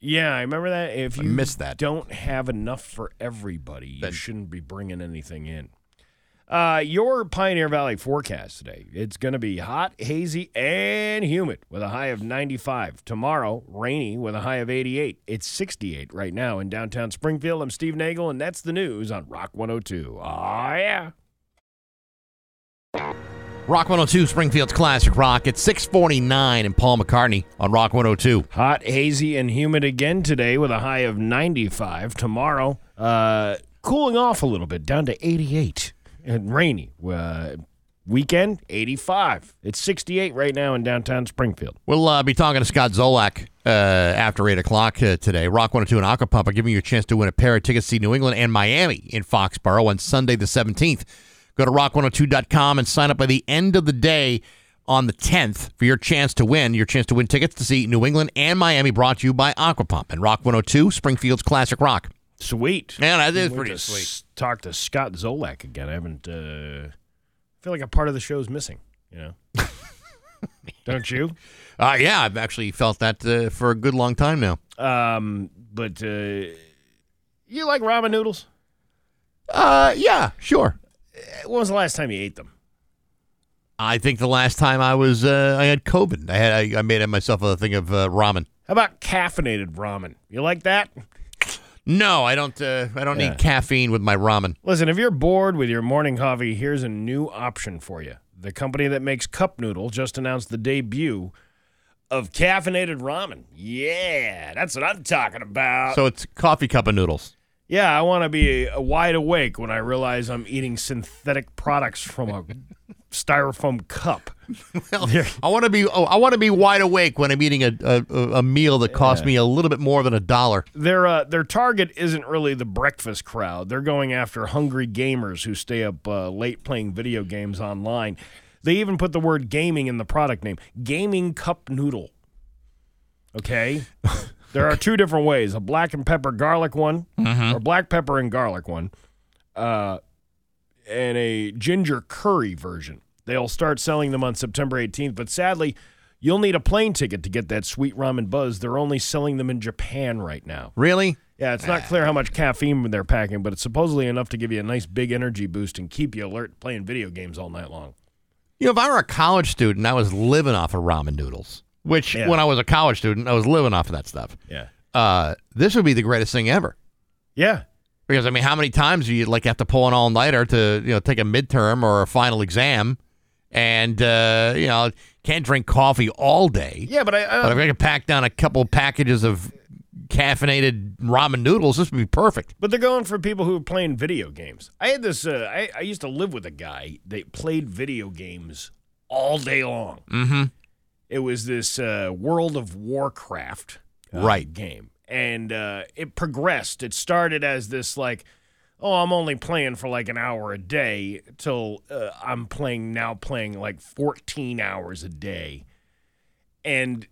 Yeah, I remember that. If I you missed that. don't have enough for everybody, you shouldn't be bringing anything in. Uh, your Pioneer Valley forecast today. It's going to be hot, hazy, and humid with a high of 95. Tomorrow, rainy with a high of 88. It's 68 right now in downtown Springfield. I'm Steve Nagle, and that's the news on Rock 102. Oh, yeah. Rock 102, Springfield's classic rock. It's 649 and Paul McCartney on Rock 102. Hot, hazy, and humid again today with a high of 95. Tomorrow, uh, cooling off a little bit, down to 88 and rainy. Uh, weekend, 85. It's 68 right now in downtown Springfield. We'll uh, be talking to Scott Zolak uh, after 8 o'clock uh, today. Rock 102 and Aquapump are giving you a chance to win a pair of tickets to see New England and Miami in Foxborough on Sunday the 17th. Go to rock102.com and sign up by the end of the day on the 10th for your chance to win. Your chance to win tickets to see New England and Miami brought to you by Aquapump and Rock 102, Springfield's classic rock. Sweet. Man, that is pretty to sweet. s- talk to Scott Zolak again. I haven't. Uh, I feel like a part of the show's missing. You know, don't you? Uh, yeah, I've actually felt that uh, for a good long time now. Um, but uh, you like ramen noodles? Uh, yeah, sure. When was the last time you ate them? I think the last time I was, uh, I had COVID. I had, I, I made myself a thing of uh, ramen. How about caffeinated ramen? You like that? No, I don't. Uh, I don't Yeah. need caffeine with my ramen. Listen, if you're bored with your morning coffee, here's a new option for you. The company that makes cup noodle just announced the debut of caffeinated ramen. Yeah, that's what I'm talking about. So it's coffee cup of noodles. yeah, I want to be wide awake when I realize I'm eating synthetic products from a styrofoam cup. Well, I want to be. Oh, I want to be wide awake when I'm eating a a, a meal that costs me a little bit more than a dollar. Their uh, their target isn't really the breakfast crowd. They're going after hungry gamers who stay up uh, late playing video games online. They even put the word gaming in the product name. Gaming cup noodle. Okay? there are two different ways, a black and pepper garlic one or black pepper and garlic one. Uh and a ginger curry version. They'll start selling them on September 18th, but sadly, you'll need a plane ticket to get that sweet ramen buzz. They're only selling them in Japan right now. Really? Yeah, it's not clear how much caffeine they're packing, but it's supposedly enough to give you a nice big energy boost and keep you alert playing video games all night long. You know, if I were a college student, I was living off of ramen noodles. Which, Yeah. when I was a college student, I was living off of that stuff. Yeah. Uh, this would be the greatest thing ever. Yeah. Because I mean, how many times do you like have to pull an all nighter to you know take a midterm or a final exam, and uh, you know can't drink coffee all day. Yeah, but I, But if I could pack down a couple packages of caffeinated ramen noodles, this would be perfect. but they're going for people who are playing video games. I had this. Uh, I I used to live with a guy that played video games all day long. Mm-hmm. It was this uh, World of Warcraft uh, Right. game, and uh, it progressed. It started as this like, oh, I'm only playing for like an hour a day till uh, I'm playing now playing like 14 hours a day, and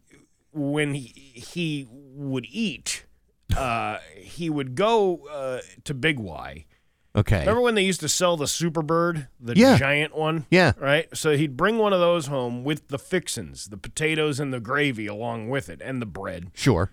when he, he would eat, uh, he would go uh, to Big Y. Okay. Remember when they used to sell the Superbird, the Yeah. giant one? Yeah. Right? So he'd bring one of those home with the fixins, the potatoes and the gravy along with it, and the bread. Sure.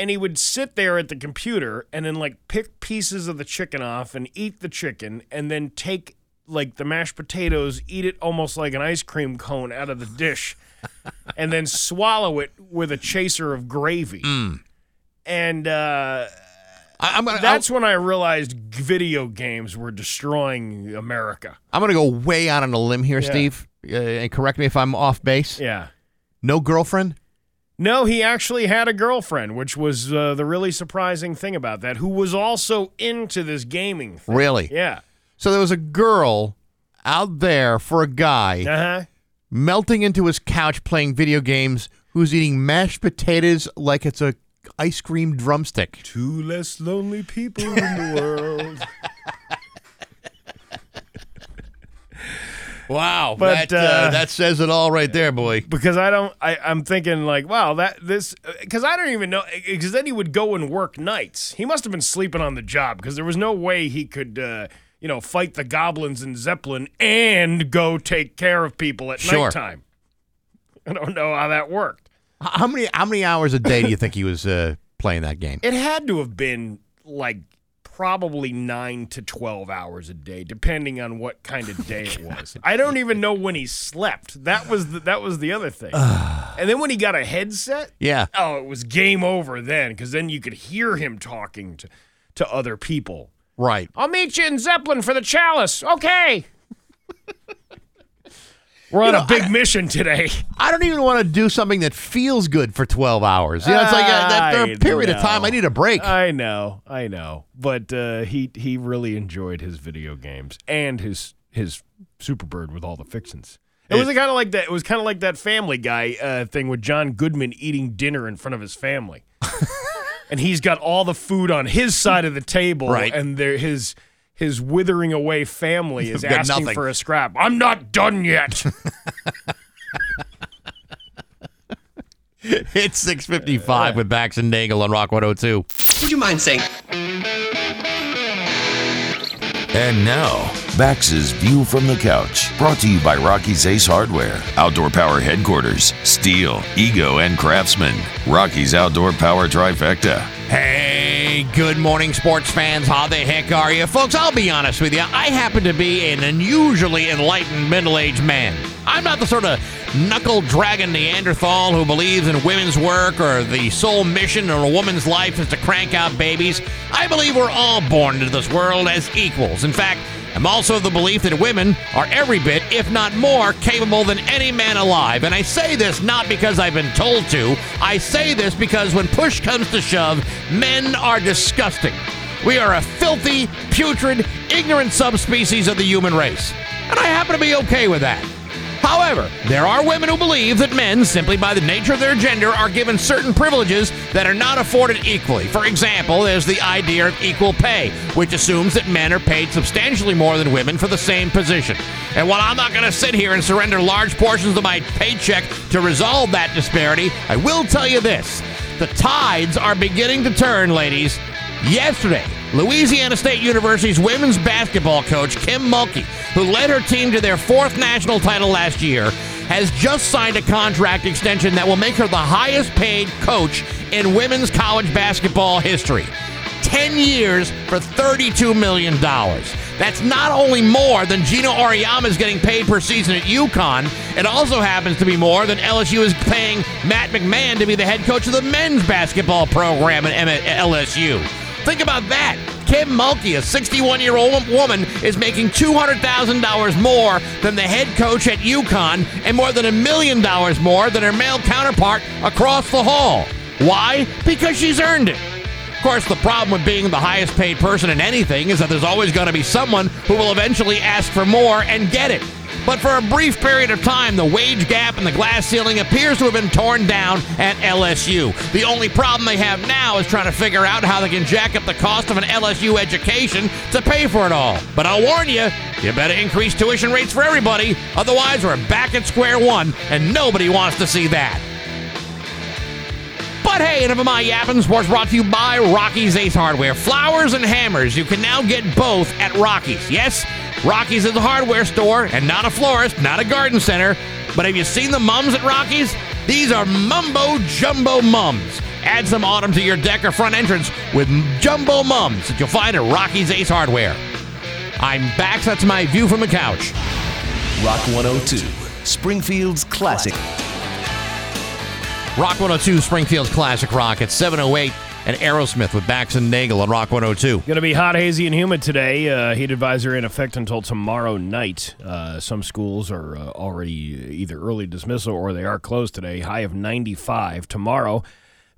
And he would sit there at the computer and then like pick pieces of the chicken off and eat the chicken and then take like the mashed potatoes, eat it almost like an ice cream cone out of the dish, and then swallow it with a chaser of gravy. And uh, I, I'm gonna. that's when I realized video games were destroying America. I'm gonna go way out on a limb here, Yeah. Steve, uh, and correct me if I'm off base. Yeah. No girlfriend. No, he actually had a girlfriend, which was uh, the really surprising thing about that, who was also into this gaming thing. Really? Yeah. So there was a girl out there for a guy Uh huh. melting into his couch playing video games who's eating mashed potatoes like it's a ice cream drumstick. Two less lonely people in the world. Wow, But, that uh, uh, that says it all right there, boy. because I don't, I, I'm thinking like, wow, that this, because I don't even know, because then he would go and work nights. He must have been sleeping on the job because there was no way he could, uh, you know, fight the goblins in Zeppelin and go take care of people at Sure. nighttime. I don't know how that worked. How many how many hours a day do you think he was uh, playing that game? It had to have been like probably nine to 12 hours a day, depending on what kind of day it oh was. I don't even know when he slept. That was the, that was the other thing. and then when he got a headset, Yeah. oh, it was game over then, because then you could hear him talking to, to other people. Right. I'll meet you in Zeppelin for the chalice. Okay. We're on know, a big I- mission today. I don't even want to do something that feels good for 12 hours. You know, it's like that, I there a period of time. I need a break. I know, I know, but uh, he he really enjoyed his video games and his his Superbird with all the fixins. It was kind of like that. It was kind of like that Family Guy uh, thing with John Goodman eating dinner in front of his family, and he's got all the food on his side of the table, Right. and there his his withering away family is asking nothing. for a scrap. I'm not done yet. It's 655 with Bax and Nagle on Rock 102. Would you mind saying And now, Bax's View from the Couch, brought to you by Rocky's Ace Hardware, Outdoor Power Headquarters, Stihl, Ego, and Craftsman. Rocky's Outdoor Power Trifecta. Hey, good morning, sports fans. How the heck are you? Folks, I'll be honest with you. I happen to be an unusually enlightened middle aged man. I'm not the sort of knuckle dragging Neanderthal who believes in women's work or the sole mission of a woman's life is to crank out babies. I believe we're all born into this world as equals. In fact, I'm also of the belief that women are every bit, if not more, capable than any man alive. And I say this not because I've been told to. I say this because when push comes to shove, men are disgusting. We are a filthy, putrid, ignorant subspecies of the human race. And I happen to be okay with that. However, there are women who believe that men, simply by the nature of their gender, are given certain privileges that are not afforded equally. For example, there's the idea of equal pay, which assumes that men are paid substantially more than women for the same position. And while I'm not going to sit here and surrender large portions of my paycheck to resolve that disparity, I will tell you this the tides are beginning to turn, ladies. Yesterday, Louisiana State University's women's basketball coach, Kim Mulkey, who led her team to their fourth national title last year, has just signed a contract extension that will make her the highest paid coach in women's college basketball history. 10 years for $32 million. That's not only more than Geno Auriemma is getting paid per season at UConn, it also happens to be more than LSU is paying Matt McMahon to be the head coach of the men's basketball program at LSU. Think about that. Kim Mulkey, a 61 year old woman, is making $200,000 more than the head coach at UConn and more than a million dollars more than her male counterpart across the hall. Why? Because she's earned it. Of course, the problem with being the highest paid person in anything is that there's always going to be someone who will eventually ask for more and get it. But for a brief period of time, the wage gap and the glass ceiling appears to have been torn down at LSU. The only problem they have now is trying to figure out how they can jack up the cost of an LSU education to pay for it all. But I'll warn you, you better increase tuition rates for everybody, otherwise, we're back at square one, and nobody wants to see that. But hey, enough of my yapping. Sports brought to you by Rocky's Ace Hardware. Flowers and hammers. You can now get both at Rocky's. Yes, Rocky's is a hardware store and not a florist, not a garden center. But have you seen the mums at Rocky's? These are mumbo jumbo mums. Add some autumn to your deck or front entrance with jumbo mums that you'll find at Rocky's Ace Hardware. I'm back. That's my view from the couch. Rock 102, Springfield's classic. Rock 102, Springfield's Classic Rock at 708 and Aerosmith with Bax and Nagle on Rock 102. Going to be hot, hazy, and humid today. Uh, heat advisor in effect until tomorrow night. Uh, some schools are uh, already either early dismissal or they are closed today. High of 95. Tomorrow,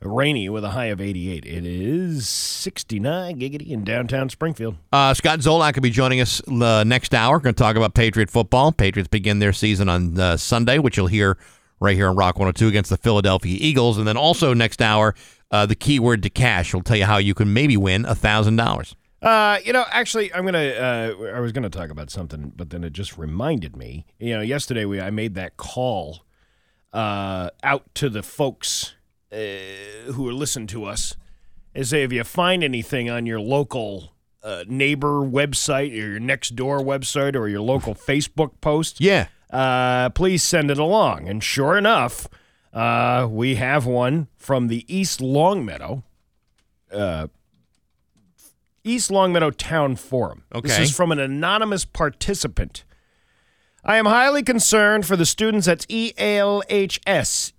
rainy with a high of 88. It is 69 giggity in downtown Springfield. Uh, Scott Zolak will be joining us uh, next hour. Going to talk about Patriot football. Patriots begin their season on uh, Sunday, which you'll hear right here on Rock 102 against the Philadelphia Eagles. And then also next hour, uh, the keyword to cash will tell you how you can maybe win a $1,000. Uh, you know, actually, I'm gonna. Uh, I was gonna talk about something, but then it just reminded me. You know, yesterday we I made that call uh, out to the folks uh, who are listening to us and say if you find anything on your local uh, neighbor website or your next door website or your local Facebook post, Yeah. uh, please send it along. And sure enough, uh, we have one from the East Longmeadow, uh, East Longmeadow Town Forum. This is from an anonymous participant. I am highly concerned for the students at E ELHS.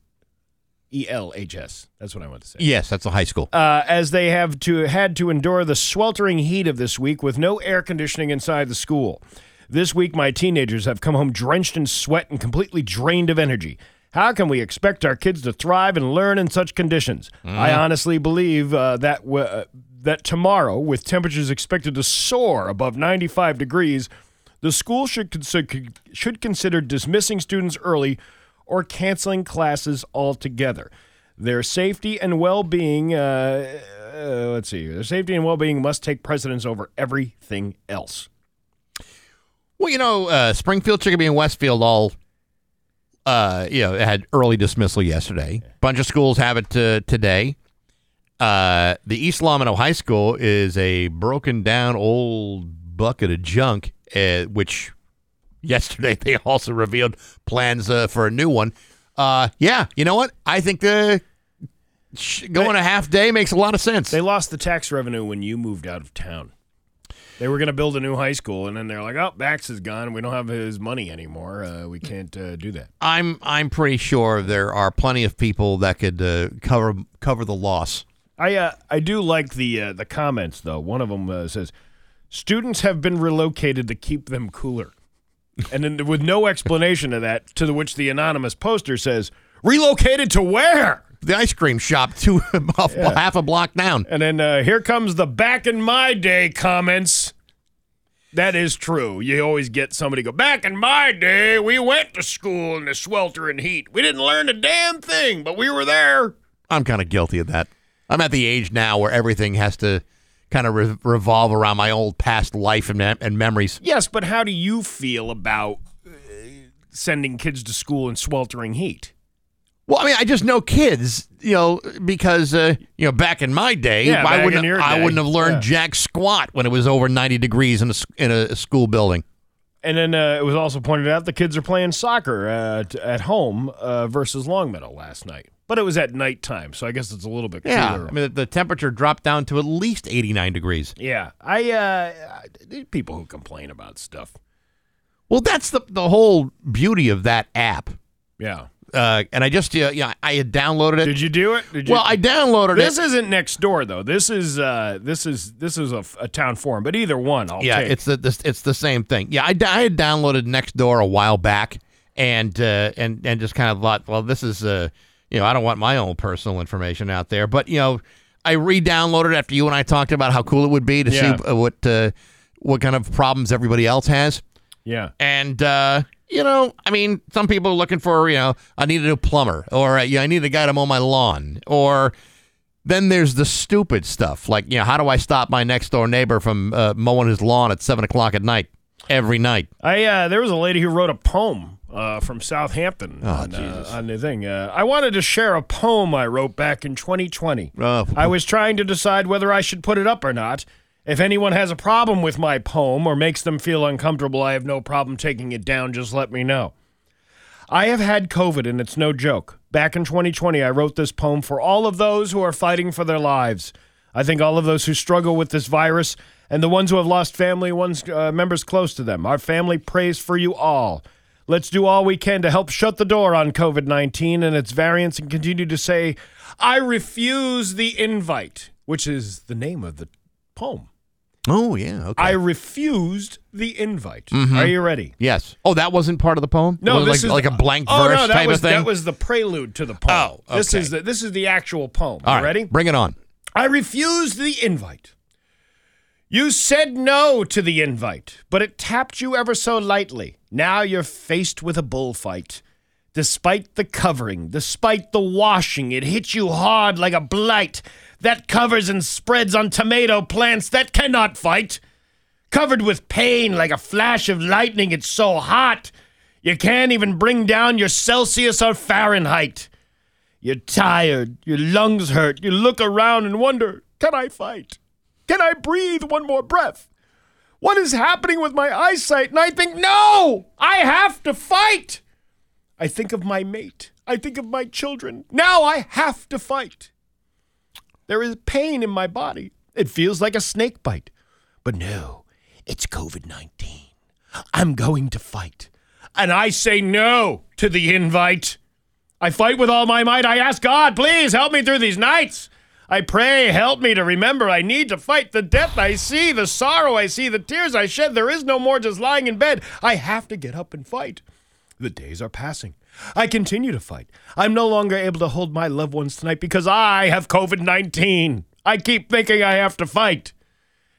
ELHS. That's what I want to say Yes, that's a high school. uh, as they have to had to endure the sweltering heat of this week with no air conditioning inside the school. This week, my teenagers have come home drenched in sweat and completely drained of energy. How can we expect our kids to thrive and learn in such conditions? I honestly believe uh, that w- uh, that tomorrow, with temperatures expected to soar above 95 degrees, the school should consider, should consider dismissing students early or canceling classes altogether. Their safety and well-being, uh, uh, let's see, their safety and well-being must take precedence over everything else. Well, you know, uh, Springfield, Chicopee, and Westfield all, uh, you know, it had early dismissal yesterday. Bunch of schools have it uh, today. Uh, the East Longmeadow High School is a broken down old bucket of junk, uh, which yesterday they also revealed plans uh, for a new one. Uh, yeah, you know what? I think the sh- going a half day makes a lot of sense. They lost the tax revenue when you moved out of town. They were going to build a new high school, and then they're like, "Oh, Bax is gone. We don't have his money anymore. Uh, we can't uh, do that." I'm I'm pretty sure there are plenty of people that could uh, cover cover the loss. I uh, I do like the uh, the comments though. One of them uh, says, "Students have been relocated to keep them cooler," and then with no explanation of that. To the which the anonymous poster says, "Relocated to where?" the ice cream shop two half a block down. And then uh, here comes the back in my day comments. That is true. You always get somebody go, back in my day, we went to school in the sweltering heat. We didn't learn a damn thing, but we were there. I'm kind of guilty of that. I'm at the age now where everything has to kind of re- revolve around my old past life and, mem- and memories. Yes, but how do you feel about uh, sending kids to school in sweltering heat? Well, I mean, I just know kids, you know, because uh, you know, back in my day, Yeah, I wouldn't your I day. wouldn't have learned Yeah. jack squat when it was over 90 degrees in a s- in a school building. And then uh, it was also pointed out the kids are playing soccer uh, t- at home uh, versus Longmeadow last night. But it was at nighttime, so I guess it's a little bit cooler. Yeah, I mean, the- the temperature dropped down to at least 89 degrees. Yeah, I uh, I- people who complain about stuff. Well, that's the the whole beauty of that app. Yeah, uh, and I just uh, yeah I had downloaded it. Did you do it? Did you? well, I downloaded it. This isn't next door though. This is uh, this is this is a, a town forum. But either one, I'll yeah, take. it's the this, it's the same thing. Yeah, I, I had downloaded Nextdoor a while back, and uh, and and just kind of thought, well, this is uh, you know, I don't want my own personal information out there, but you know, I re-downloaded after you and I talked about how cool it would be to Yeah. see what uh, what kind of problems everybody else has. yeah. And uh, you know, I mean, some people are looking for you know, I need a new plumber, or uh, yeah, I need a guy to mow my lawn, or then there's the stupid stuff like you know, how do I stop my next door neighbor from uh, mowing his lawn at seven o'clock at night every night? I uh, there was a lady who wrote a poem uh, from Southampton Oh, on, uh, on the thing. Uh, I wanted to share a poem I wrote back in 2020. Oh. I was trying to decide whether I should put it up or not. If anyone has a problem with my poem or makes them feel uncomfortable, I have no problem taking it down. Just let me know. I have had COVID, and it's no joke. Back in 2020, I wrote this poem for all of those who are fighting for their lives. I think all of those who struggle with this virus and the ones who have lost family ones, uh, members close to them. Our family prays for you all. Let's do all we can to help shut the door on COVID 19 and its variants and continue to say, I refuse the invite, which is the name of the poem. Oh yeah, okay. I refused the invite. Mm-hmm. Are you ready? yes. Oh, that wasn't part of the poem. No, Was this like, is like a blank oh, verse no, that type was, of thing. That was the prelude to the poem. Oh, This is the this is the actual poem. All You right, ready? Bring it on. I refused the invite. You said no to the invite, but it tapped you ever so lightly. Now you're faced with a bullfight. Despite the covering, despite the washing, it hit you hard like a blight that covers and spreads on tomato plants that cannot fight. Covered with pain like a flash of lightning, it's so hot. You can't even bring down your Celsius or Fahrenheit. You're tired, your lungs hurt, you look around and wonder, can I fight? Can I breathe one more breath? What is happening with my eyesight? And I think, no, I have to fight. I think of my mate. I think of my children. Now I have to fight. There is pain in my body. It feels like a snake bite. But no, it's COVID 19. I'm going to fight. And I say no to the invite. I fight with all my might. I ask God, please help me through these nights. I pray, help me to remember I need to fight the death I see, the sorrow I see, the tears I shed. There is no more just lying in bed. I have to get up and fight. The days are passing. I continue to fight. I'm no longer able to hold my loved ones tonight because I have COVID 19. I keep thinking I have to fight.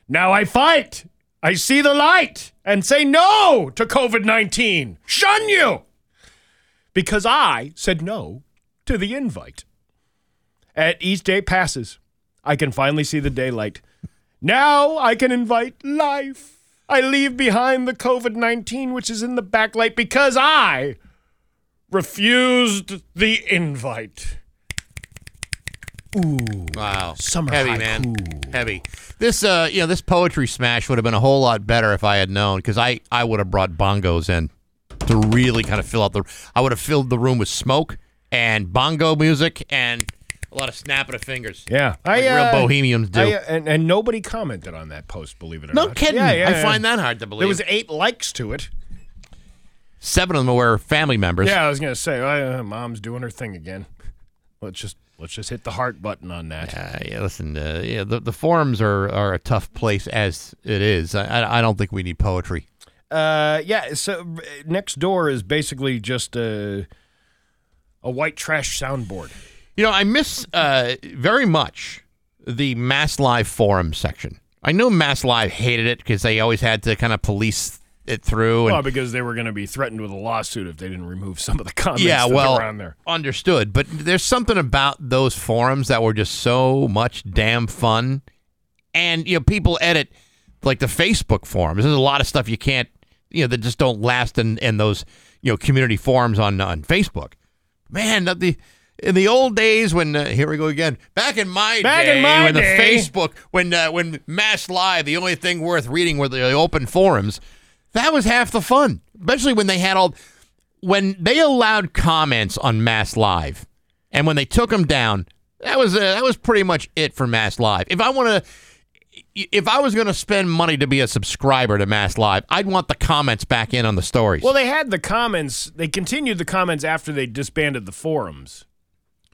Now I fight. I see the light and say no to COVID 19. Shun you! Because I said no to the invite. As each day passes, I can finally see the daylight. Now I can invite life. I leave behind the COVID 19, which is in the backlight, because I refused the invite. Ooh. Wow, Summer heavy haiku. man, heavy. This uh, you know, this poetry smash would have been a whole lot better if I had known because I I would have brought bongos in to really kind of fill out the. I would have filled the room with smoke and bongo music and a lot of snapping of fingers. Yeah, Like real bohemians do. I, uh, and, and nobody commented on that post, believe it or no not. kidding. Yeah, yeah, I yeah. find that hard to believe. There was eight likes to it. Seven of them were family members. Yeah, I was gonna say, uh, mom's doing her thing again. Let's just let's just hit the heart button on that. Uh, yeah, listen, uh, yeah, the, the forums are, are a tough place as it is. I, I I don't think we need poetry. Uh, yeah. So uh, next door is basically just a a white trash soundboard. You know, I miss uh, very much the Mass Live forum section. I know Mass Live hated it because they always had to kind of police it through. And, Well, because they were going to be threatened with a lawsuit if they didn't remove some of the comments. yeah, that well, on there. understood. But there's something about those forums that were just so much damn fun. And, you know, people edit like the Facebook forums. There's a lot of stuff you can't, you know, that just don't last in, in those, you know, community forums on, on Facebook. Man, the in the old days when uh, here we go again. Back in my Back day, in my when day. the Facebook when uh, when Mass Live, the only thing worth reading were the open forums. That was half the fun, especially when they had all when they allowed comments on Mass Live, and when they took them down, that was uh, that was pretty much it for Mass Live. If I want to, if I was going to spend money to be a subscriber to Mass Live, I'd want the comments back in on the stories. Well, they had the comments. They continued the comments after they disbanded the forums,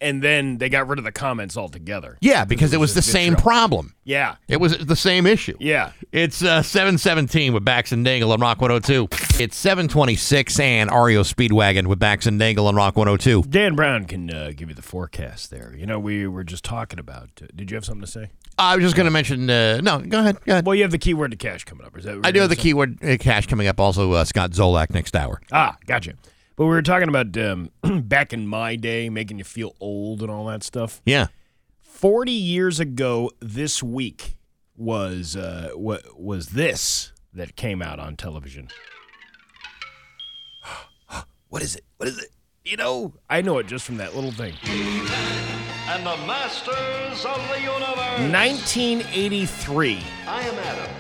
and then they got rid of the comments altogether. yeah, because it was the a good same show. problem. Yeah, It was the same issue. yeah. It's uh, 717 with Bax and Dangle on Rock 102. It's 726 and REO Speedwagon with Bax and Dangle on Rock 102. Dan Brown can uh, give you the forecast there. You know, we were just talking about. Uh, did you have something to say? I was just going to mention, uh, no, go ahead. Go ahead. Well, you have the keyword to cash coming up. Is that? I do have the keyword uh, cash coming up. Also, uh, Scott Zolak next hour. Ah, gotcha. But we were talking about um, back in my day, making you feel old and all that stuff. Yeah. 40 years ago this week was uh, what was this that came out on television. what is it? What is it? You know, I know it just from that little thing. and the masters of the universe. 1983. I am Adam,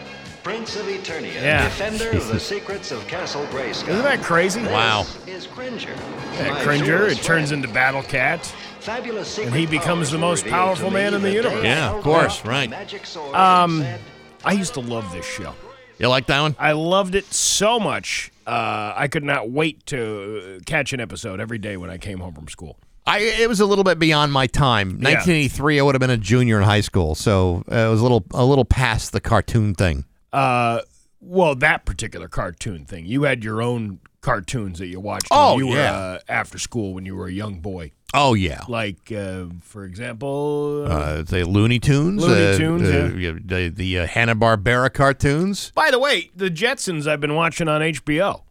Prince of Eternia, Yeah. defender of the secrets of Castle Grayskull. Isn't that crazy? Wow. This is Cringer. Yeah, Cringer, it turns friend. into Battle Cat. Fabulous secret and he becomes the most powerful man in the the universe. Yeah, of course, held right. Magic sword Um, said, I used to love this show. You like that one? I loved it so much. Uh, I could not wait to uh, catch an episode every day when I came home from school. I it was a little bit beyond my time. 1983, I would have been a junior in high school, so uh, it was a little a little past the cartoon thing. Uh, well, that particular cartoon thing. You had your own cartoons that you watched Oh, when you yeah. were uh, after school when you were a young boy. Oh yeah, Like, uh, for example, uh, uh, the Looney Tunes, Looney uh, Tunes, uh, yeah. yeah, the the uh, Hanna Barbera cartoons. by the way, the Jetsons I've been watching on HBO.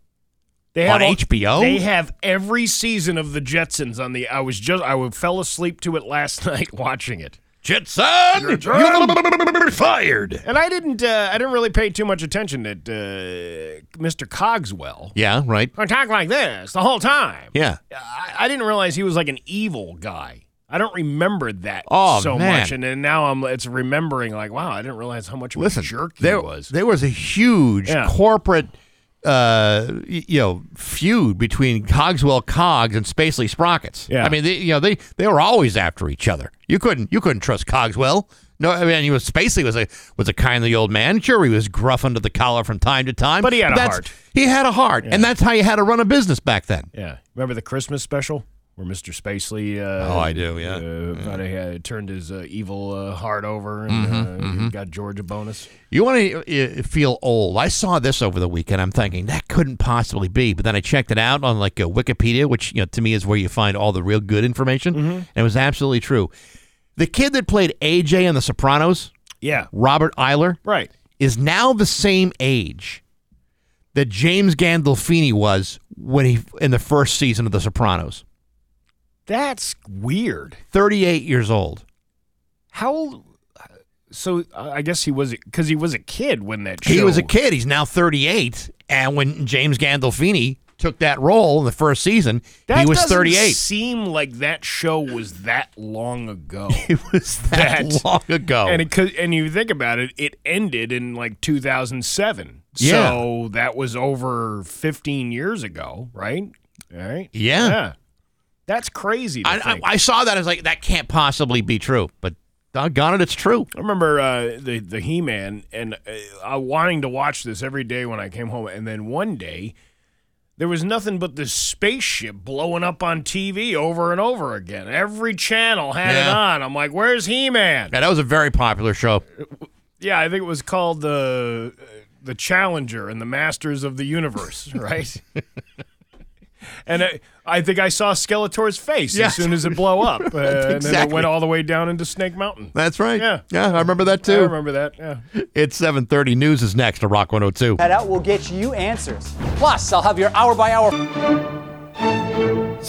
They On all- HBO? They have every season of the Jetsons on the. I was just I fell asleep to it last night watching it. Jetson, Jetson! fired. And I didn't. Uh, I didn't really pay too much attention to uh, Mr. Cogswell. Yeah, right. I talk like this the whole time. Yeah, I, I didn't realize he was like an evil guy. I don't remember that Oh, so man. much, and then now I'm. It's remembering like, wow, I didn't realize how much of listen, a jerk he there was. there was a huge Yeah. corporate. Uh, you know, feud between Cogswell Cogs and Spacely Sprockets. Yeah. I mean, they, you know, they they were always after each other. You couldn't you couldn't trust Cogswell. No, I mean, he was Spacely was a was a kindly old man. Sure, he was gruff under the collar from time to time, But he had a heart. He had a heart, and that's how you had to run a business back then. yeah, remember the Christmas special where Mr. Spacely? Uh, Oh, I do, yeah. Uh, thought he had turned his uh, evil uh, heart over and Mm-hmm, uh, got George a bonus. You want to uh, feel old? I saw this over the weekend. I'm thinking that couldn't possibly be, but then I checked it out on like Wikipedia, which you know to me is where you find all the real good information, and it was absolutely true. The kid that played AJ in The Sopranos, Yeah, Robert Iler, right. is now the same age that James Gandolfini was when he in the first season of The Sopranos. That's weird. 38 years old. How old? So uh, I guess he was because he was a kid when that show. He was a kid. He's now 38. And when James Gandolfini took that role in the first season, That he was doesn't 38. Seem like that show was that long ago. It was that, That- long ago. and it could, and you think about it, it ended in like 2007. Yeah. So that was over 15 years ago, right? All right. Yeah. That's crazy. I, I. I saw that. I was like, that can't possibly be true. But doggone it, it's true. I remember uh, the the He Man and uh, uh, wanting to watch this every day when I came home, and then one day there was nothing but this spaceship blowing up on TV over and over again. Every channel had it on. I'm like, "Where's He Man?" Yeah, that was a very popular show. Yeah, I think it was called the uh, the Challenger and the Masters of the Universe, right? and I, I think I saw Skeletor's face Yeah. as soon as it blew up, uh, and then it went all the way down into Snake Mountain. That's right. Yeah. Yeah, I remember that too. I remember that. Yeah. It's 730. News is next to Rock 102. Head out, we'll get you answers. Plus, I'll have your hour by hour.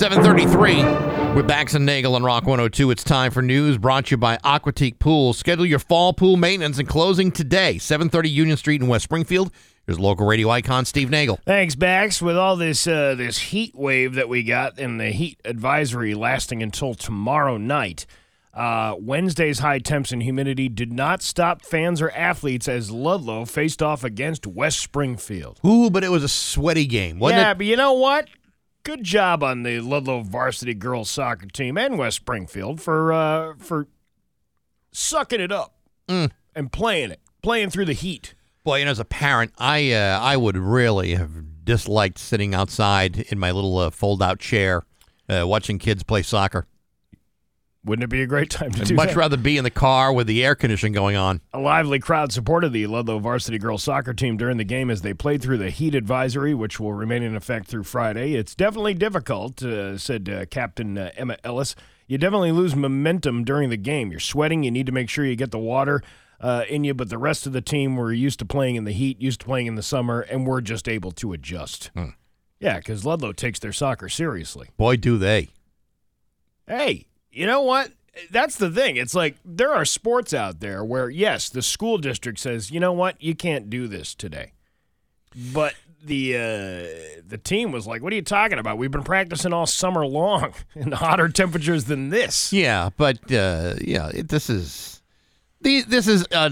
733 with Bax and Nagle on Rock 102. It's time for news brought to you by Aquatique Pools. Schedule your fall pool maintenance and closing today. 730 Union Street in West Springfield. Here's local radio icon Steve Nagle. Thanks, Bax. With all this uh, this heat wave that we got and the heat advisory lasting until tomorrow night, uh, Wednesday's high temps and humidity did not stop fans or athletes as Ludlow faced off against West Springfield. Ooh, but it was a sweaty game, wasn't yeah, it? but you know what? Good job on the Ludlow varsity girls soccer team and West Springfield for uh, for sucking it up Mm. and playing it. playing through the heat. Boy, you know, as a parent, I uh, I would really have disliked sitting outside in my little uh, fold-out chair uh, watching kids play soccer. Wouldn't it be a great time to do that? I'd do much that? rather be in the car with the air conditioning going on. A lively crowd supported the Ludlow varsity girls soccer team during the game as they played through the heat advisory, which will remain in effect through Friday. It's definitely difficult, uh, said uh, Captain uh, Emma Ellis. You definitely lose momentum during the game. You're sweating. You need to make sure you get the water uh, in you, but the rest of the team were used to playing in the heat, used to playing in the summer, and we're just able to adjust. Yeah, because Ludlow takes their soccer seriously. Boy, do they. Hey, you know what? That's the thing. It's like there are sports out there where, yes, the school district says, you know what, you can't do this today. But the uh, the team was like, "What are you talking about? We've been practicing all summer long in hotter temperatures than this." Yeah, but uh, yeah, it, this is the this is uh,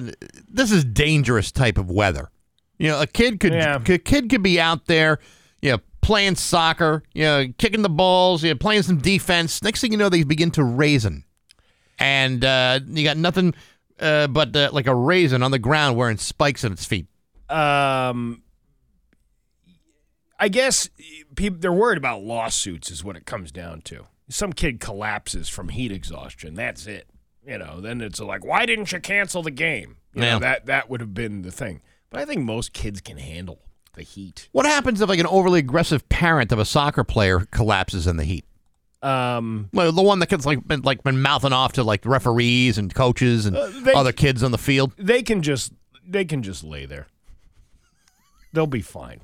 this is dangerous type of weather. You know, a kid could Yeah. a kid could be out there, you know, playing soccer, you know, kicking the balls, you know, playing some defense. Next thing you know, they begin to raisin, and uh, you got nothing uh, but uh, like a raisin on the ground wearing spikes on its feet. Um, I guess people they're worried about lawsuits, is what it comes down to. Some kid collapses from heat exhaustion. That's it. You know, then it's like, why didn't you cancel the game? You know, Yeah. that that would have been the thing. But I think most kids can handle the heat. What happens if like an overly aggressive parent of a soccer player collapses in the heat? Um, Well, the one that gets like been, like been mouthing off to like referees and coaches and Uh, they- other kids on the field. they can just they can just lay there. They'll be fine.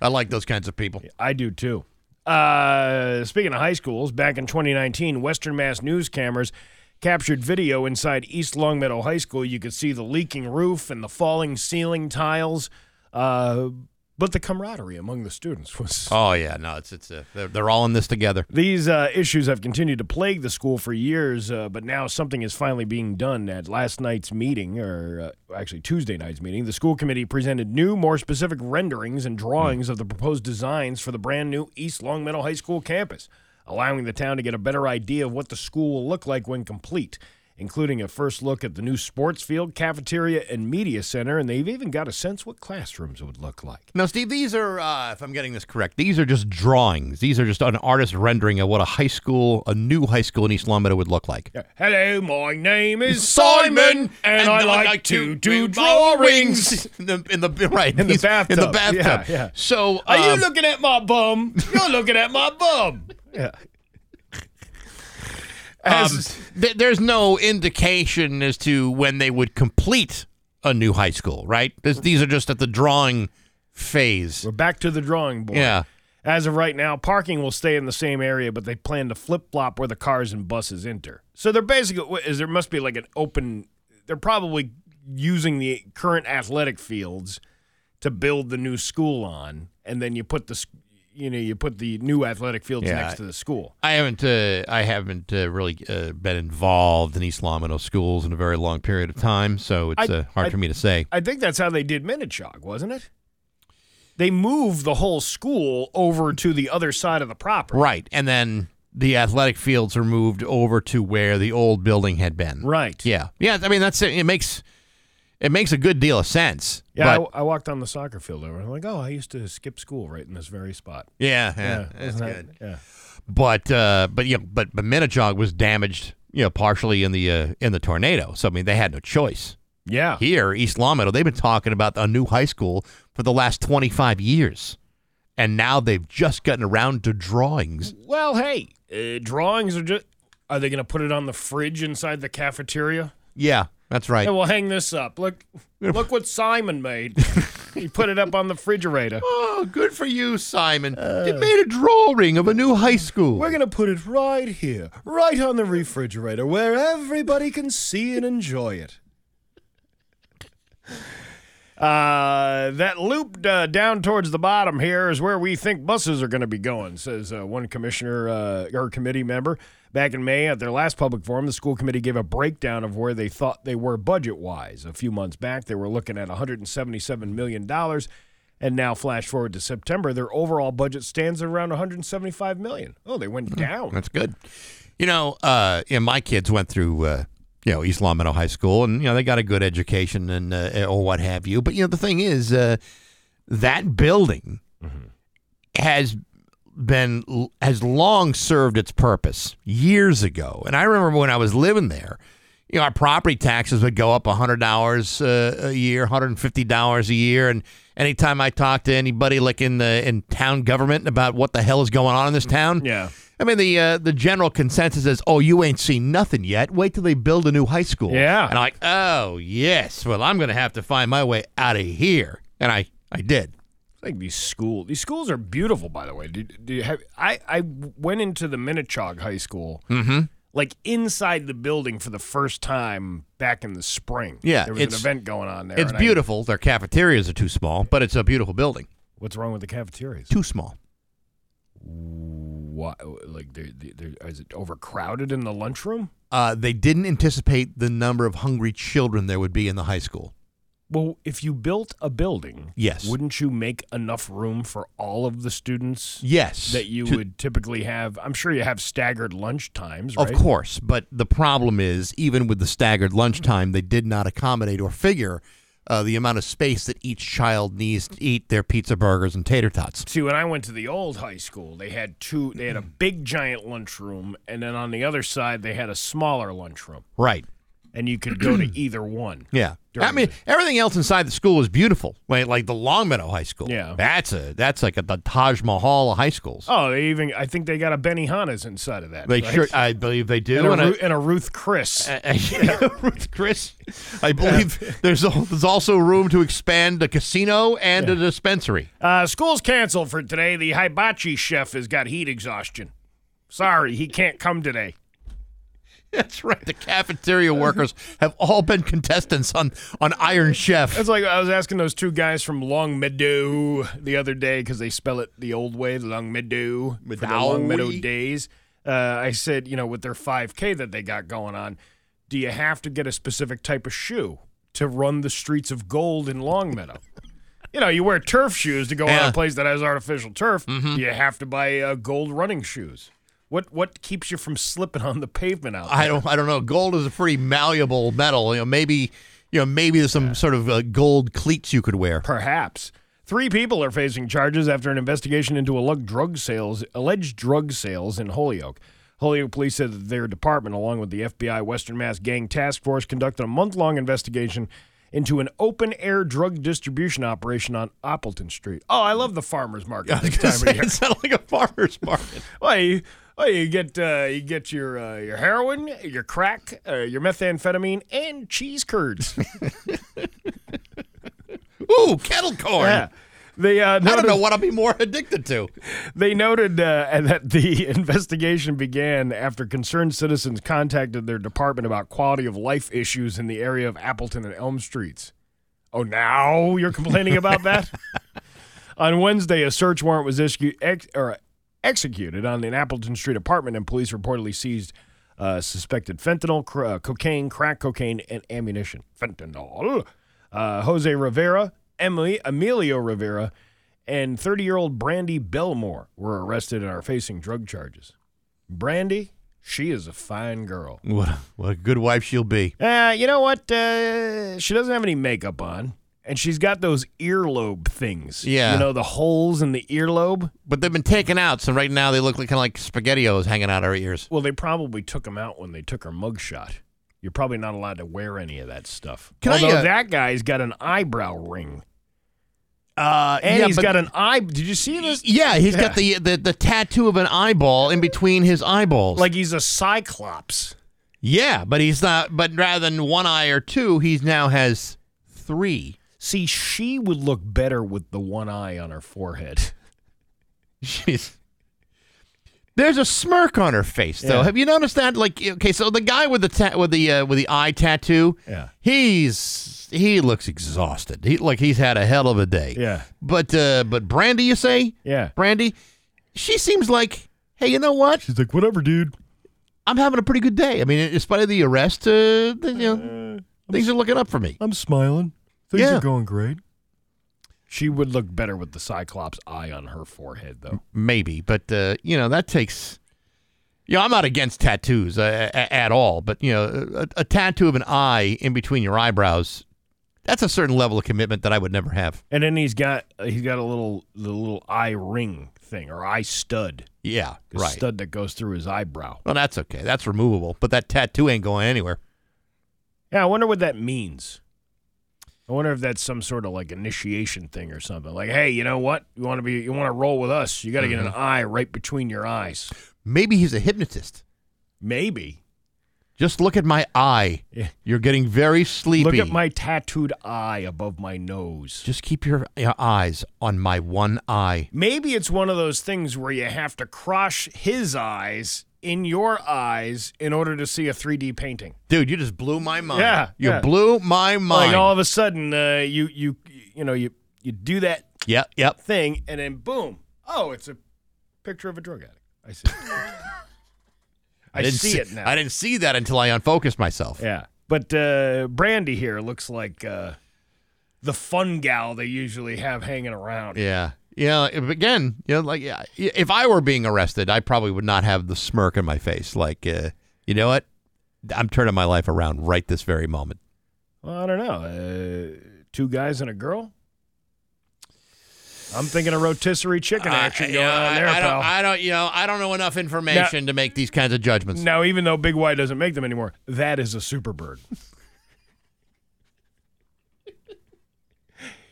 I like those kinds of people. I do too. Uh, speaking of high schools, back in 2019, Western Mass news cameras captured video inside East Longmeadow High School. You could see the leaking roof and the falling ceiling tiles. Uh, but the camaraderie among the students was. Oh yeah, no, it's it's uh, they're, they're all in this together. These uh, issues have continued to plague the school for years, uh, but now something is finally being done. At last night's meeting, or uh, actually Tuesday night's meeting, the school committee presented new, more specific renderings and drawings of the proposed designs for the brand new East Longmeadow High School campus, allowing the town to get a better idea of what the school will look like when complete. Including a first look at the new sports field, cafeteria, and media center, and they've even got a sense what classrooms would look like. Now, Steve, these are uh, if I'm getting this correct, these are just drawings. These are just an artist rendering of what a high school, a new high school in East Longmeadow would look like. Hello, my name is Simon, and, I like to do drawings. in the in the right In the bathtub. In the bathtub. Yeah, yeah. So Are you um, looking at my bum? You're looking at my bum. Yeah. Um, th- there's no indication as to when they would complete a new high school, right? This, these are just at the drawing phase. we're back to the drawing board. Yeah. As of right now, parking will stay in the same area, but they plan to flip flop where the cars and buses enter. So they're basically is there must be like an open. They're probably using the current athletic fields to build the new school on, and then you put the you know you put the new athletic fields Yeah. next to the school. I haven't uh, I haven't uh, really uh, been involved in East Longmeadow schools in a very long period of time, so it's I- uh, hard I- for me to say. I think that's how they did Minnechaug, wasn't it? They moved the whole school over to the other side of the property. Right, and then the athletic fields are moved over to where the old building had been. Right. Yeah, yeah. I mean, that's it. It makes it makes a good deal of sense. Yeah, but, I, I walked on the soccer field over. I'm like, oh, I used to skip school right in this very spot. yeah, yeah, it's wasn't that- good. Yeah. But uh, but yeah, but but Minnechaug was damaged, you know, partially in the uh, in the tornado. So I mean, they had no choice. Yeah. Here, East Longmeadow, they've been talking about a new high school for the last twenty five years, and now they've just gotten around to drawings. Well, hey, uh, drawings are just. Are they going to put it on the fridge inside the cafeteria? Yeah, that's right. Hey, we'll hang this up. Look, look what Simon made. he put it up on the refrigerator. Oh, good for you, Simon. you made a drawing of a new high school. We're going to put it right here, right on the refrigerator, where everybody can see and enjoy it. Uh, that loop uh, down towards the bottom here is where we think buses are going to be going, says uh, one commissioner uh, or committee member. Back in May, at their last public forum, the school committee gave a breakdown of where they thought they were budget wise. A few months back, they were looking at $177 million. And now, flash forward to September, their overall budget stands at around 175 million. Oh, they went down. That's good. You know, uh, yeah, my kids went through, uh, you know East Longmeadow High School, and you know they got a good education and uh, or what have you. But you know the thing is, uh, that building has been has long served its purpose years ago. And I remember when I was living there, you know, our property taxes would go up hundred dollars uh, a year, hundred and fifty dollars a year, and anytime I talk to anybody like in the in town government about what the hell is going on in this town, Yeah. I mean the uh, the general consensus is, oh, you ain't seen nothing yet. Wait till they build a new high school. Yeah. and I'm like, oh yes, well I'm gonna have to find my way out of here, and I I did. Think these school these schools are beautiful. By the way, do, do you have? I I went into the Minnechaug High School, Mm-hmm. like inside the building for the first time back in the spring. Yeah, there was an event going on there. It's and I- beautiful. Their cafeterias are too small, but it's a beautiful building. what's wrong with the cafeterias? Too small. Why, like, they're, they're, is it overcrowded in the lunchroom? Uh, they didn't anticipate the number of hungry children there would be in the high school. Well, if you built a building, Yes. wouldn't you make enough room for all of the students? Yes. that you To- would typically have. I'm sure you have staggered lunch times, right? Of course, but the problem is, even with the staggered lunchtime, they did not accommodate or figure uh, the amount of space that each child needs to eat their pizza, burgers, and tater tots. See, when I went to the old high school, they had two. They had a big giant lunchroom, and then on the other side, they had a smaller lunchroom, Right. And you could go to either one. Yeah. I mean, the- everything else inside the school is beautiful. Like, like the Longmeadow High School. Yeah. That's a that's like a, the Taj Mahal of high schools. Oh, they even. I think they got a Benihana's inside of that. they right? sure, I believe they do. and, a, and I- and a Ruth Chris. Ruth Chris. I believe there's al- there's also room to expand a casino and a dispensary. Uh, school's canceled for today. The hibachi chef has got heat exhaustion. Sorry, he can't come today. That's right. The cafeteria workers have all been contestants on on Iron Chef. It's like I was asking those two guys from Long Meadow the other day because they spell it the old way, Long Meadow, for the Long Meadow days. Uh, I said, you know, with their 5K that they got going on, do you have to get a specific type of shoe to run the streets of gold in Long Meadow? you know, you wear turf shoes to go on Yeah. a place that has artificial turf. Mm-hmm. Do you have to buy uh, gold running shoes? What what keeps you from slipping on the pavement out there? I don't I don't know. Gold is a pretty malleable metal. You know, maybe you know maybe there's some sort of uh, gold cleats you could wear. Perhaps. Three people are facing charges after an investigation into alleged drug sales, alleged drug sales in Holyoke. Holyoke police said that their department, along with the FBI Western Mass Gang Task Force, conducted a month-long investigation into an open-air drug distribution operation on Appleton Street. Oh, I love the farmers market this time of year. it sounded like a farmer's market. Well, you, well, you get uh, you get your uh, your heroin, your crack, uh, your methamphetamine, and cheese curds. Ooh, kettle corn. yeah. They, uh, I don't know what I'll be more addicted to. They noted uh, that the investigation began after concerned citizens contacted their department about quality of life issues in the area of Appleton and Elm Streets. Oh, now you're complaining about that? on Wednesday, a search warrant was issued, ex- or executed on an Appleton Street apartment, and police reportedly seized uh, suspected fentanyl, cr- uh, cocaine, crack cocaine, and ammunition. Fentanyl. Uh, Jose Rivera, Emily, Emilio Rivera, and 30 year old Brandy Belmore were arrested and are facing drug charges. Brandy, she is a fine girl. What a, what a good wife she'll be. Uh, you know what? Uh, she doesn't have any makeup on, and she's got those earlobe things. Yeah. You know, the holes in the earlobe? But they've been taken out, so right now they look like kind of like spaghettios hanging out her ears. Well, they probably took them out when they took her mugshot. You're probably not allowed to wear any of that stuff. Can I, Although uh, that guy's got an eyebrow ring. Uh, And yeah, he's got an eye. Did you see this? Yeah, he's Yeah. got the, the the tattoo of an eyeball in between his eyeballs. Like he's a cyclops. yeah, but he's not. But rather than one eye or two, he's now has three. See, she would look better with the one eye on her forehead. She's there's a smirk on her face, though. Yeah. Have you noticed that? Like, okay, so the guy with the ta- with the uh, with the eye tattoo, Yeah. he's he looks exhausted. He like he's had a hell of a day. Yeah. But uh, but Brandy, you say? Yeah. Brandy, she seems like, hey, you know what? She's like, whatever, dude. I'm having a pretty good day. I mean, in spite of the arrest, uh, you know, things are looking up for me. I'm smiling. Things Yeah. are going great. She would look better with the cyclops eye on her forehead, though. Maybe, but uh, you know that takes You know, I'm not against tattoos uh, a- at all, but you know, a, a tattoo of an eye in between your eyebrows, that's a certain level of commitment that I would never have. And then he's got he's got a little the little eye ring thing or eye stud, Yeah, the right. stud that goes through his eyebrow. Well, that's okay. That's removable, but that tattoo ain't going anywhere. Yeah, I wonder what that means. I wonder if that's some sort of like initiation thing or something. Like, hey, you know what? You want to be you want to roll with us? You got to get an Mm-hmm. eye right between your eyes. Maybe he's a hypnotist. Maybe. Just look at my eye. Yeah. You're getting very sleepy. Look at my tattooed eye above my nose. Just keep your, your eyes on my one eye. Maybe it's one of those things where you have to crush his eyes in your eyes in order to see a 3D painting. Dude, you just blew my mind. Yeah, You yeah. blew my mind. Like all of a sudden, uh, you you you know you you do that yep, yep. thing, and then boom! Oh, it's a picture of a drug addict. I see. I, didn't see, it now. I didn't see that until I unfocused myself. Yeah, but uh, Brandy here looks like uh, the fun gal they usually have hanging around. Yeah. Yeah. if- Again, you know, like yeah, if I were being arrested, I probably would not have the smirk on my face. Like, uh, you know what? I'm turning my life around right this very moment. Well, I don't know. Uh, two guys and a girl. I'm thinking of rotisserie chicken action Uh, going on there, I, I pal. don't, I don't, you know, I don't know enough information to make these kinds of judgments. now, even though Big Y doesn't make them anymore, that is a super bird.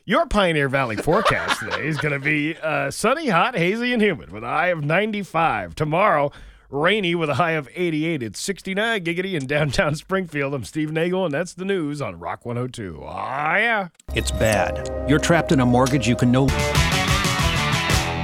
Your Pioneer Valley forecast today is going to be uh, sunny, hot, hazy, and humid with a high of 95. Tomorrow, rainy with a high of 88. It's 69 giggity in downtown Springfield. I'm Steve Nagle, and that's the news on Rock 102. Ah, yeah. It's bad. You're trapped in a mortgage you can no.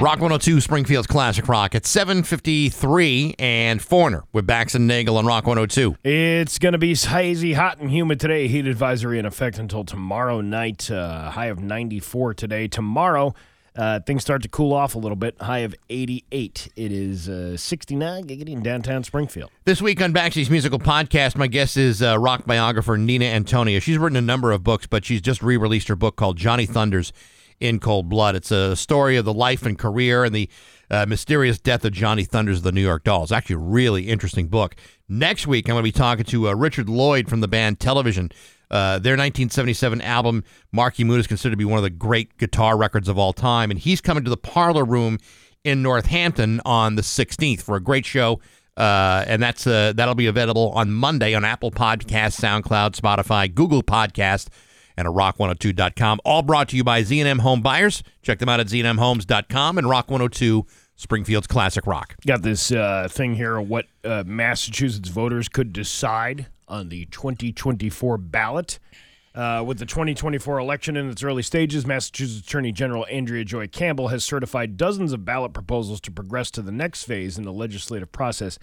Rock 102, Springfield's Classic Rock at 753 and Foreigner with Bax and Nagle on Rock 102. It's going to be hazy, hot, and humid today. Heat advisory in effect until tomorrow night. Uh, high of 94 today. Tomorrow, uh, things start to cool off a little bit. High of 88. It is uh, 69 giggity in downtown Springfield. This week on Baxi's musical podcast, my guest is uh, rock biographer Nina Antonia. She's written a number of books, but she's just re released her book called Johnny Thunders in Cold Blood. It's a story of the life and career and the uh, mysterious death of Johnny Thunders of the New York Dolls. Actually, a really interesting book. Next week, I'm going to be talking to uh, Richard Lloyd from the band Television. Uh, their 1977 album, Marquee Moon, is considered to be one of the great guitar records of all time. And he's coming to the Parlor Room in Northampton on the 16th for a great show. Uh, and that's uh, that'll be available on Monday on Apple Podcast, SoundCloud, Spotify, Google Podcast, and at rock102.com. All brought to you by Z&M Home Buyers. Check them out at znmhomes.com and Rock 102, Springfield's Classic Rock. Got this uh, thing here what uh, Massachusetts voters could decide on the 2024 ballot. Uh, with the 2024 election in its early stages, Massachusetts Attorney General Andrea Joy Campbell has certified dozens of ballot proposals to progress to the next phase in the legislative process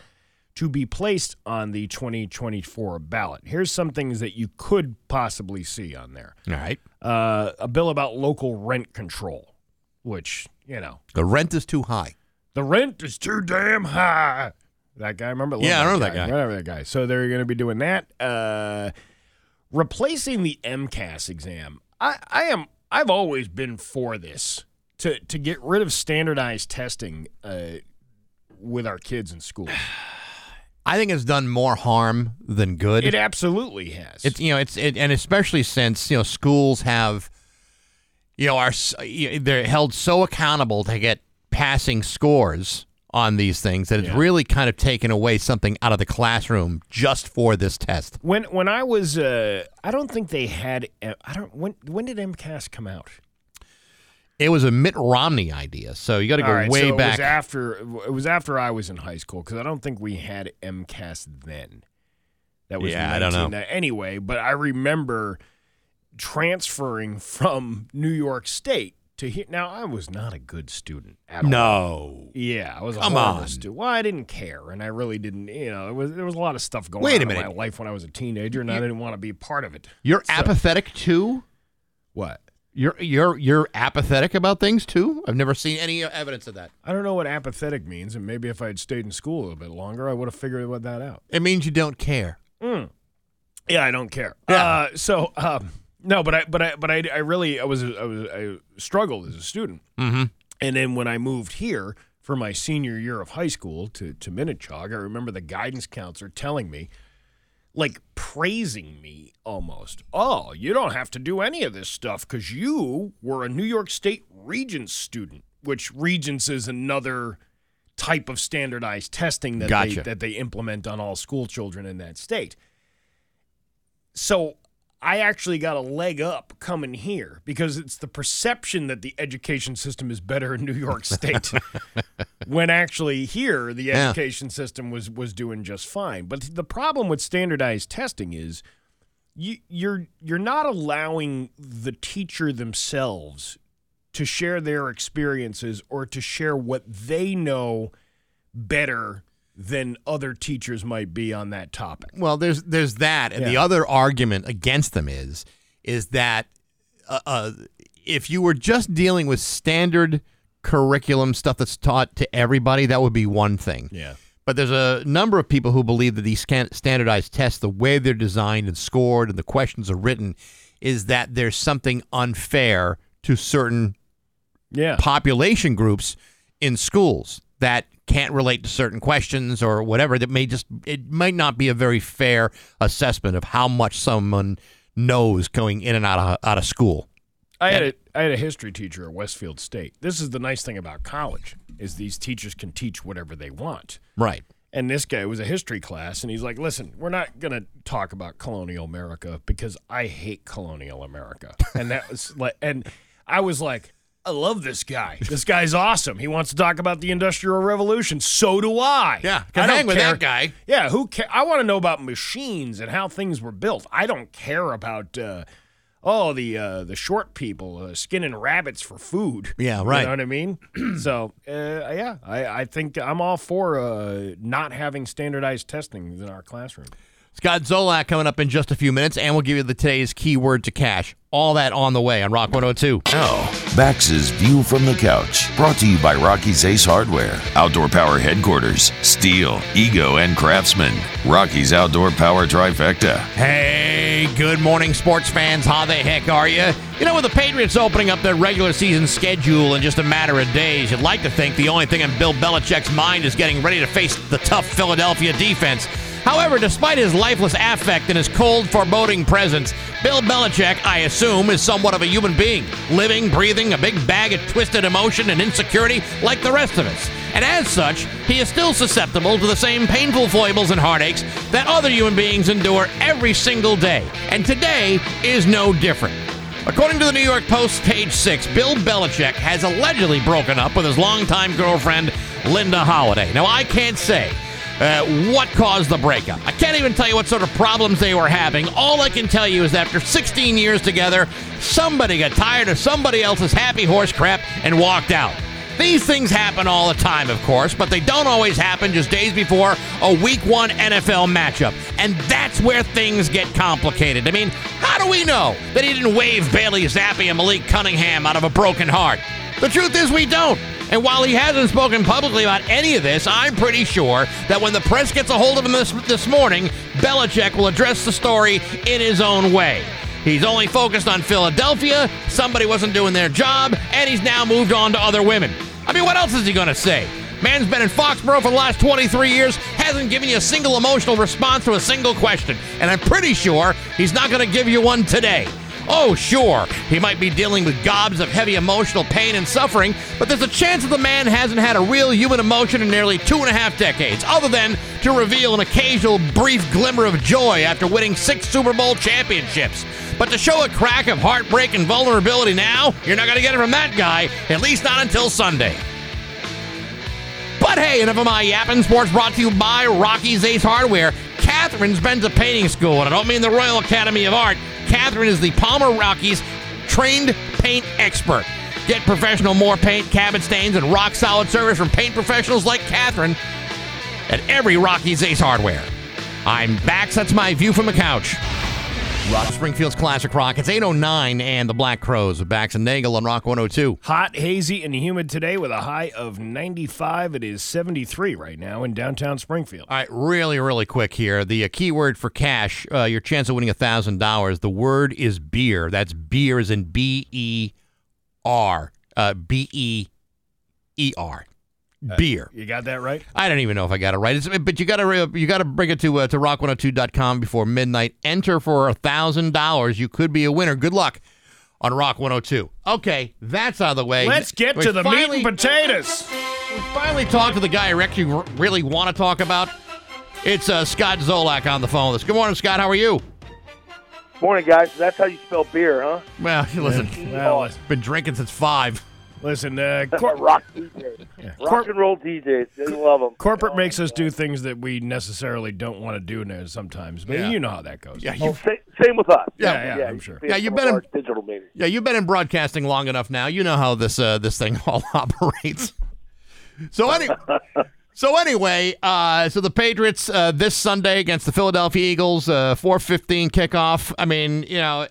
to be placed on the 2024 ballot. Here's some things that you could possibly see on there All right. uh, a bill about local rent control, which, you know, The rent is too high. the rent is too damn high. That guy, remember? Yeah, I remember that guy. Remember that guy. So they're going to be doing that. Uh, replacing the MCAS exam. I, I am. I've always been for this to to get rid of standardized testing uh, with our kids in school. I think it's done more harm than good. It absolutely has. It's you know it's it, and especially since you know schools have you know are they're held so accountable to get passing scores on these things that it's Yeah. really kind of taken away something out of the classroom just for this test. when when I was. Uh, I don't think they had. uh, I don't. When when did MCAS come out? It was a Mitt Romney idea, so you got to go right, way so It back. was after it was after I was in high school because I don't think we had MCAS then. That was Yeah, I don't know. 19 uh, Anyway, but I remember transferring from New York State to here. Now I was not a good student at all. no, Yeah, I was a Come horrible on. student. Well, I didn't care, and I really didn't. You know, it was there was a lot of stuff going Wait on a in my life when I was a teenager, and I didn't want to be part of it. you're So- apathetic too. What? You're you're you're apathetic about things too. I've never seen any evidence of that. I don't know what apathetic means, and maybe if I had stayed in school a little bit longer, I would have figured what that out. It means you don't care. Yeah, I don't care. Yeah. Uh, so um, no, but I but I but I, I really I was I was I struggled as a student, Mm-hmm. and then when I moved here for my senior year of high school to to Minnechaug. I remember the guidance counselor telling me, like praising me almost. Oh, you don't have to do any of this stuff because you were a New York State Regents student, which Regents is another type of standardized testing that Gotcha. they that they implement on all school children in that state. So I actually got a leg up coming here because it's the perception that the education system is better in New York State. when actually here the Yeah. education system was was doing just fine. But the problem with standardized testing is you, you're you're not allowing the teacher themselves to share their experiences or to share what they know better than other teachers might be on that topic. Well, there's there's that, and the other argument against them is is that uh, uh, if you were just dealing with standard curriculum stuff that's taught to everybody, that would be one thing. Yeah. But there's a number of people who believe that these standardized tests, the way they're designed and scored, and the questions are written, is that there's something unfair to certain Yeah. population groups in schools that can't relate to certain questions or whatever that may just it might not be a very fair assessment of how much someone knows going in and out of out of school. I had a I had a history teacher at Westfield State. This is the nice thing about college is these teachers can teach whatever they want. Right. And this guy was a history class, and he's like, "Listen, we're not gonna talk about colonial America because I hate colonial America." And that was like, and I was like, "I love this guy. This guy's awesome. He wants to talk about the Industrial Revolution. So do I. Yeah, I hang with care. that guy. Yeah, who care? I want to know about machines and how things were built. I don't care about." Uh, Oh, the uh, the short people uh, skinning rabbits for food. Yeah, right. You know what I mean? so, uh, yeah, I, I think I'm all for uh, not having standardized testing in our classroom. Scott Zolak coming up in just a few minutes, and we'll give you the today's keyword to cash. All that on the way on Rock 102. Now, Bax's View from the Couch, brought to you by Rocky's Ace Hardware, Outdoor Power Headquarters, Stihl, Ego, and Craftsman. Rocky's Outdoor Power Trifecta. Hey, good morning, sports fans. How the heck are you? You know, with the Patriots opening up their regular season schedule in just a matter of days, you'd like to think the only thing on Bill Belichick's mind is getting ready to face the tough Philadelphia defense. However, despite his lifeless affect and his cold, foreboding presence, Bill Belichick, I assume, is somewhat of a human being, living, breathing a big bag of twisted emotion and insecurity like the rest of us. And as such, he is still susceptible to the same painful foibles and heartaches that other human beings endure every single day. And today is no different. According to the New York Post, page six, Bill Belichick has allegedly broken up with his longtime girlfriend, Linda Holliday. Now, I can't say uh, what caused the breakup. I can't even tell you what sort of problems they were having. All I can tell you is that after 16 years together, somebody got tired of somebody else's happy horse crap and walked out. These things happen all the time, of course, but they don't always happen just days before a week one NFL matchup. And that's where things get complicated. I mean, how do we know that he didn't wave Bailey Zappe and Malik Cunningham out of a broken heart? The truth is, we don't. And while he hasn't spoken publicly about any of this, I'm pretty sure that when the press gets a hold of him this, this morning, Belichick will address the story in his own way. He's only focused on Philadelphia, somebody wasn't doing their job, and he's now moved on to other women. I mean, what else is he going to say? Man's been in Foxborough for the last 23 years, hasn't given you a single emotional response to a single question, and I'm pretty sure he's not going to give you one today. Oh, sure, he might be dealing with gobs of heavy emotional pain and suffering, but there's a chance that the man hasn't had a real human emotion in nearly two and a half decades, other than to reveal an occasional brief glimmer of joy after winning six Super Bowl championships. But to show a crack of heartbreak and vulnerability now, you're not going to get it from that guy, at least not until Sunday. But hey, enough of my yapping. Sports brought to you by Rocky's Ace Hardware. Catherine's been to painting school, and I don't mean the Royal Academy of Art. Catherine is the Palmer Rockies trained paint expert. Get professional more paint, Cabot stains, and rock solid service from paint professionals like Catherine at every Rocky's Ace Hardware. I'm back. That's my view from the couch. Rock Springfield's Classic Rock. It's 809 and the Black Crowes with Bax and Nagle on Rock 102. Hot, hazy, and humid today with a high of 95. It is 73 right now in downtown Springfield. All right, really, really quick here. The uh, keyword for cash, uh, your chance of winning $1,000, the word is beer. That's beer is in B E R. Uh, B E E R. beer. You got that right? I don't even know if I got it right. It's, but you got to you got to bring it to uh, to rock102.com before midnight. Enter for a thousand dollars. You could be a winner. Good luck on Rock 102. Okay, that's out of the way. Let's get We to the finally, meat and potatoes. We finally talked to the guy I actually really want to talk about. It's uh, Scott Zolak on the phone with us. Good morning, Scott. How are you? Morning, guys. That's how you spell beer, huh? Well, listen, Well, I've been drinking since five. Listen, uh, cor- Rock DJs. Rock and roll DJs. They love them. corporate makes us do things that we necessarily don't want to do now sometimes. But Yeah. you know how that goes. Yeah, you, same, same with us. Yeah, yeah, I'm sure. Yeah, you've from been in- digital media. yeah, you've been in broadcasting long enough now. You know how this uh, this thing all operates. So anyway, so anyway, uh, so the Patriots uh, this Sunday against the Philadelphia Eagles, uh, four fifteen kickoff. I mean, you know.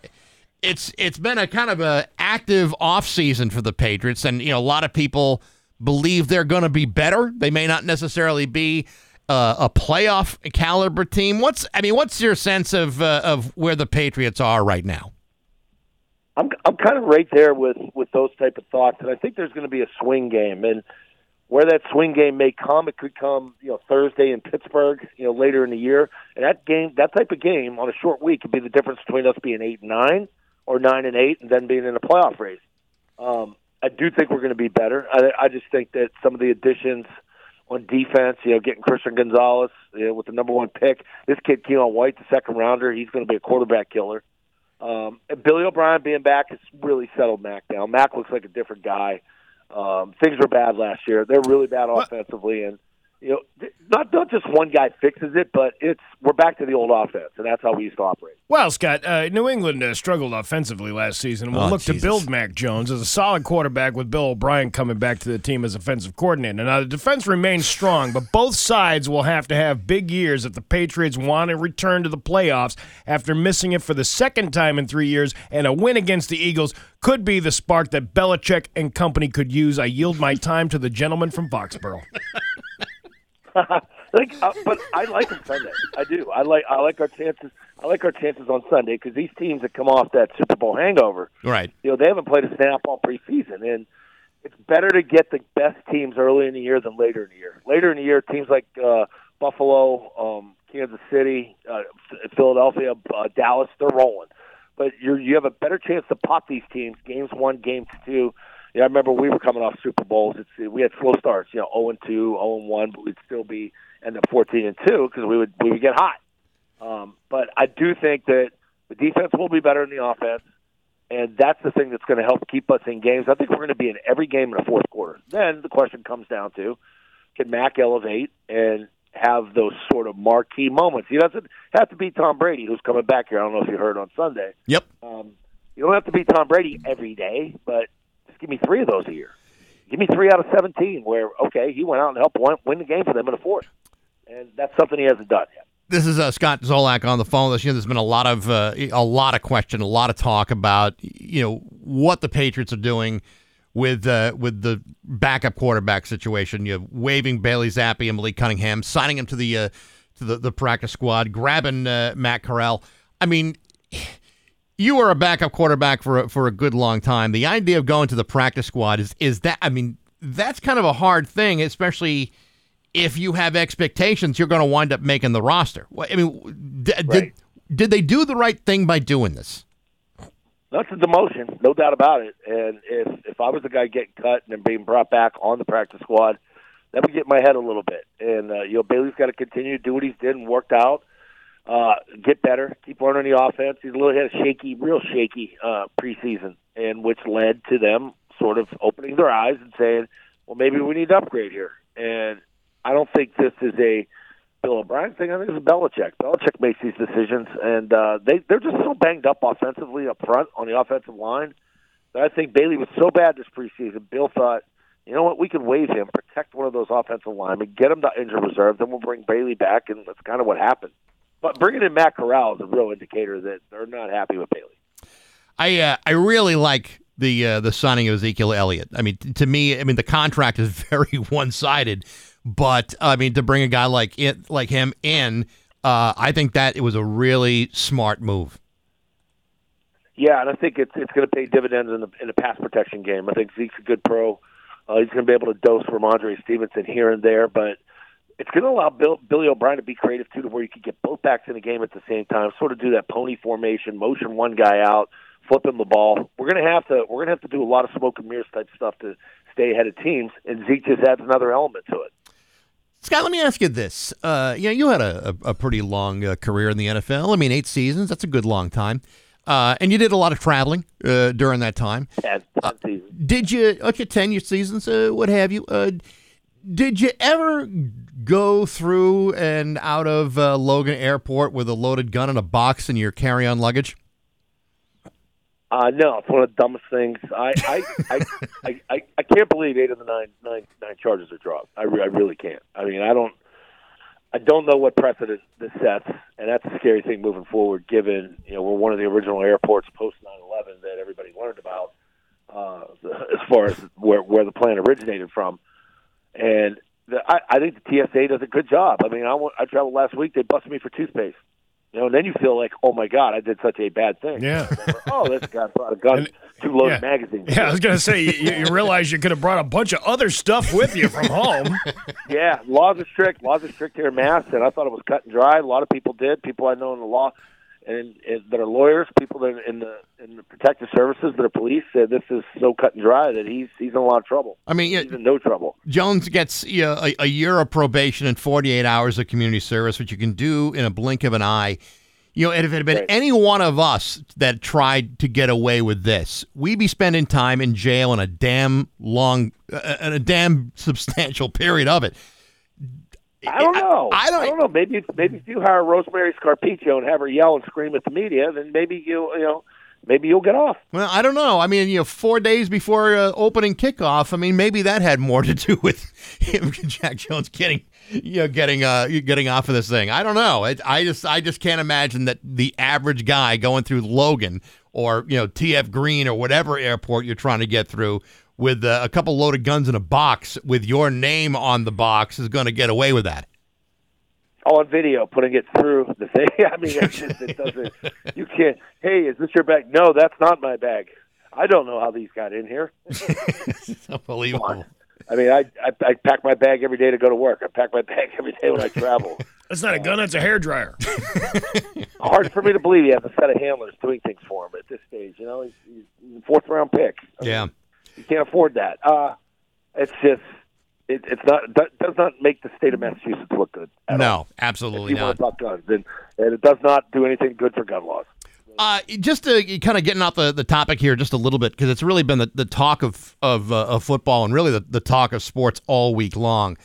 It's it's been a kind of a active off season for the Patriots, and you know a lot of people believe they're going to be better. They may not necessarily be uh, a playoff caliber team. What's I mean, what's your sense of uh, of where the Patriots are right now? I'm I'm kind of right there with with those type of thoughts, and I think there's going to be a swing game, and where that swing game may come, it could come you know Thursday in Pittsburgh, you know later in the year, and that game, that type of game on a short week could be the difference between us being eight and nine or nine and eight, and then being in a playoff race. Um, I do think we're going to be better. I, I just think that some of the additions on defense, you know, getting Christian Gonzalez you know, with the number one pick, this kid Keion White, the second rounder, he's going to be a quarterback killer. Um, and Billy O'Brien being back has really settled Mac down. Mac looks like a different guy. Um, things were bad last year. They're really bad offensively, and you know, not not just one guy fixes it, but it's we're back to the old offense, and that's how we used to operate. Well, Scott, uh, New England uh, struggled offensively last season. We'll Oh, look Jesus. to build Mac Jones as a solid quarterback with Bill O'Brien coming back to the team as offensive coordinator. Now, the defense remains strong, but both sides will have to have big years if the Patriots want to return to the playoffs after missing it for the second time in three years, and a win against the Eagles could be the spark that Belichick and company could use. I yield my time to the gentleman from Foxborough. like, uh, but I like them Sunday. I do. I like I like our chances. I like our chances on Sunday because these teams that come off that Super Bowl hangover, Right. you know, they haven't played a snap all preseason, and it's better to get the best teams early in the year than later in the year. Later in the year, teams like uh, Buffalo, um, Kansas City, uh, Philadelphia, uh, Dallas, they're rolling. But you you have a better chance to pop these teams games one, games two. Yeah, I remember we were coming off Super Bowls. It's we had slow starts, you know, zero and two, zero and one, but we'd still be end up fourteen and two because we would we would get hot. Um, but I do think that the defense will be better than the offense, and that's the thing that's going to help keep us in games. I think we're going to be in every game in the fourth quarter. Then the question comes down to can Mac elevate and have those sort of marquee moments? He doesn't have to be Tom Brady, who's coming back here. I don't know if you heard on Sunday. Yep. Um, you don't have to be Tom Brady every day, but give me three of those a year. Give me three out of 17 where, okay, he went out and helped win, the game for them in the fourth. And that's something he hasn't done yet. This is uh, Scott Zolak on the phone. This, know, there's been a lot of uh, a lot of question, a lot of talk about you know what the Patriots are doing with uh, with the backup quarterback situation. You know, waiving Bailey Zappe and Malik Cunningham, signing him to the uh, to the, the practice squad, grabbing uh, Matt Corral. I mean, you were a backup quarterback for a, for a good long time. The idea of going to the practice squad is is that I mean that's kind of a hard thing, especially if you have expectations, you're going to wind up making the roster. I mean, d- did did they do the right thing by doing this? That's a demotion, no doubt about it. And if if I was the guy getting cut and then being brought back on the practice squad, that would get my head a little bit. And uh, you know, Bailey's got to continue to do what he's did and worked out, uh, get better, keep learning the offense. He's a little had a shaky, real shaky uh, preseason, and which led to them sort of opening their eyes and saying, "Well, maybe we need to upgrade here." And I don't think this is a Bill O'Brien thing. I think it's Belichick. Belichick makes these decisions, and uh, they they're just so banged up offensively up front on the offensive line that I think Bailey was so bad this preseason. Bill thought, you know what, we can waive him, protect one of those offensive linemen, get him to injured reserve, then we'll bring Bailey back, and that's kind of what happened. But bringing in Matt Corral is a real indicator that they're not happy with Bailey. I uh, I really like the uh, the signing of Ezekiel Elliott. I mean, t- to me, I mean the contract is very one sided, but I mean to bring a guy like it like him in, uh, I think that it was a really smart move. Yeah, and I think it's it's going to pay dividends in the in the pass protection game. I think Zeke's a good pro. Uh, he's going to be able to dose Rhamondre Stevenson here and there, but it's going to allow Bill, Billy O'Brien to be creative too, to where you can get both backs in the game at the same time. Sort of do that pony formation, motion one guy out, flip him the ball. We're going to have to we're going to have to do a lot of smoke and mirrors type stuff to stay ahead of teams, and Zeke just adds another element to it. Scott, let me ask you this. Uh, you know, you had a, a, pretty long uh, career in the NFL. I mean, eight seasons, that's a good long time. Uh, and you did a lot of traveling uh, during that time. Ten seasons. Did you, okay, 10 year seasons, uh, what have you. Did you ever go through and out of uh, Logan Airport with a loaded gun and a box in your carry on luggage? Uh, no, it's one of the dumbest things. I I, I, I, I, I can't believe eight of the nine nine nine charges are dropped. I, re- I really can't. I mean, I don't I don't know what precedent this sets, and that's a scary thing moving forward. Given you know we're one of the original airports post 9/11 that everybody learned about, uh, as far as where where the plan originated from, and the, I, I think the TSA does a good job. I mean, I, I traveled last week; they busted me for toothpaste. You know, and then you feel like, oh my god, I did such a bad thing. Yeah. oh, this guy brought a gun, two loaded Yeah. magazines. Yeah, I was going to say, you, you realize you could have brought a bunch of other stuff with you from home. Yeah, laws are strict. Laws are strict here in Mass, and I thought it was cut and dry. A lot of people did. People I know in the law and, and that are lawyers, people that are in the in the protective services that are police said this is so cut and dry that he's he's in a lot of trouble. I mean, yeah, He's in no trouble. Jones gets you know, a, a year of probation and 48 hours of community service, which you can do in a blink of an eye. You know, and if it had been Right. any one of us that tried to get away with this, we'd be spending time in jail in a damn long, uh, in a damn substantial period of it. I don't know. I don't- I don't know. Maybe maybe if you hire Rosemary Scapicchio and have her yell and scream at the media, then maybe you you know maybe you'll get off. Well, I don't know. I mean, you know, four days before uh, opening kickoff. I mean, maybe that had more to do with him, Jack Jones, getting you know getting uh getting off of this thing. I don't know. It, I just I just can't imagine that the average guy going through Logan or you know TF Green or whatever airport you're trying to get through with uh, a couple loaded guns in a box with your name on the box is going to get away with that. on video, putting it through the thing. I mean, it, just, it doesn't. You can't. Hey, is this your bag? No, that's not my bag. I don't know how these got in here. It's unbelievable. I mean, I, I I pack my bag every day to go to work. I pack my bag every day when I travel. That's not a gun, that's a hair dryer. Hard for me to believe he has a set of handlers doing things for him at this stage. You know, he's, he's a fourth round pick. Yeah. You can't afford that. Uh, it's just it, it's not does not make the state of Massachusetts look good. At all. No, If absolutely you not. want to guns, and, and it does not do anything good for gun laws. Uh, just to kind of getting off the, the topic here just a little bit because it's really been the, the talk of of, uh, of football and really the, the talk of sports all week long.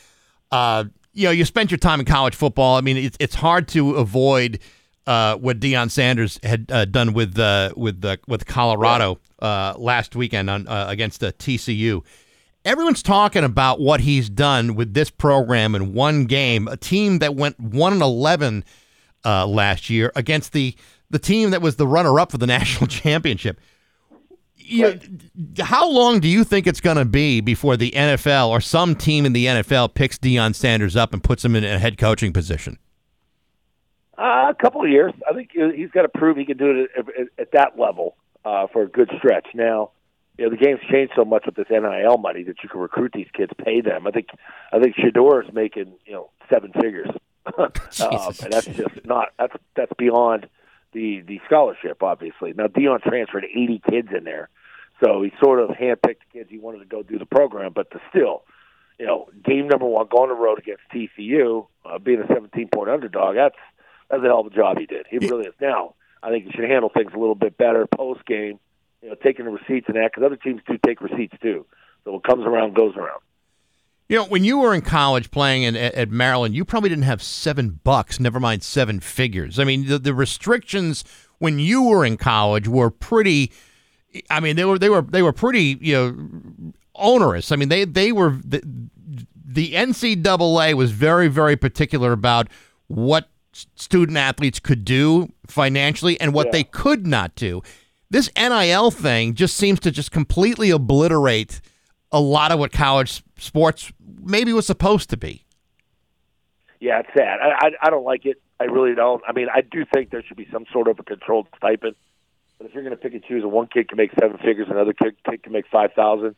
Uh, you know, you spent your time in college football. I mean, it's it's hard to avoid uh, what Deion Sanders had uh, done with uh, with uh, with Colorado uh, last weekend on against uh, TCU. Everyone's talking about what he's done with this program in one game, a team that went one and eleven last year against the the team that was the runner up for the national championship. You how long do you think it's going to be before the NFL or some team in the NFL picks Deion Sanders up and puts him in a head coaching position? Uh, a couple of years. I think he's got to prove he can do it at, at, at that level uh, for a good stretch. Now, you know, the game's changed so much with this NIL money that you can recruit these kids, pay them. I think, I think Shedeur is making you know seven figures, um, and that's just not that's that's beyond the the scholarship. Obviously, now Deion transferred eighty kids in there, so he sort of handpicked the kids he wanted to go do the program. But to still, you know, game number one, going on the road against TCU, uh, being a seventeen point underdog, that's that's a hell of a job he did. He really is. Now, I think he should handle things a little bit better post game. You know, taking the receipts and that because other teams do take receipts too. So what comes around goes around. You know, when you were in college playing in, at, at Maryland, you probably didn't have seven bucks, never mind seven figures. I mean, the, the restrictions when you were in college were pretty. I mean, they were they were they were pretty you know onerous. I mean, they they were the, the NCAA was very very particular about what student athletes could do financially and what Yeah. they could not do. This NIL thing just seems to just completely obliterate a lot of what college sports maybe was supposed to be. Yeah, it's sad. I, I I don't like it. I really don't. I mean, I do think there should be some sort of a controlled stipend. But if you're going to pick and choose, and one kid can make seven figures, another kid, kid can make five thousand.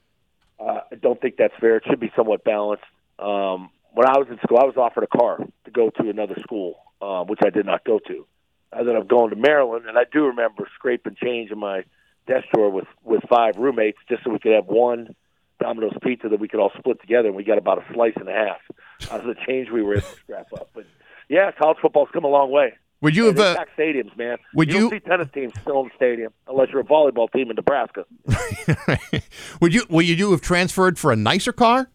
Uh, I don't think that's fair. It should be somewhat balanced. Um, when I was in school, I was offered a car to go to another school, uh, which I did not go to. I ended up going to Maryland, and I do remember scraping change in my desk drawer with with five roommates just so we could have one Domino's pizza that we could all split together, and we got about a slice and a half out of the change we were able to scrap up. But yeah, college football's come a long way. Would you have? Uh, stadiums, man? would you, you- see tennis teams still in the stadium unless you're a volleyball team in Nebraska? would you? Would you have transferred for a nicer car?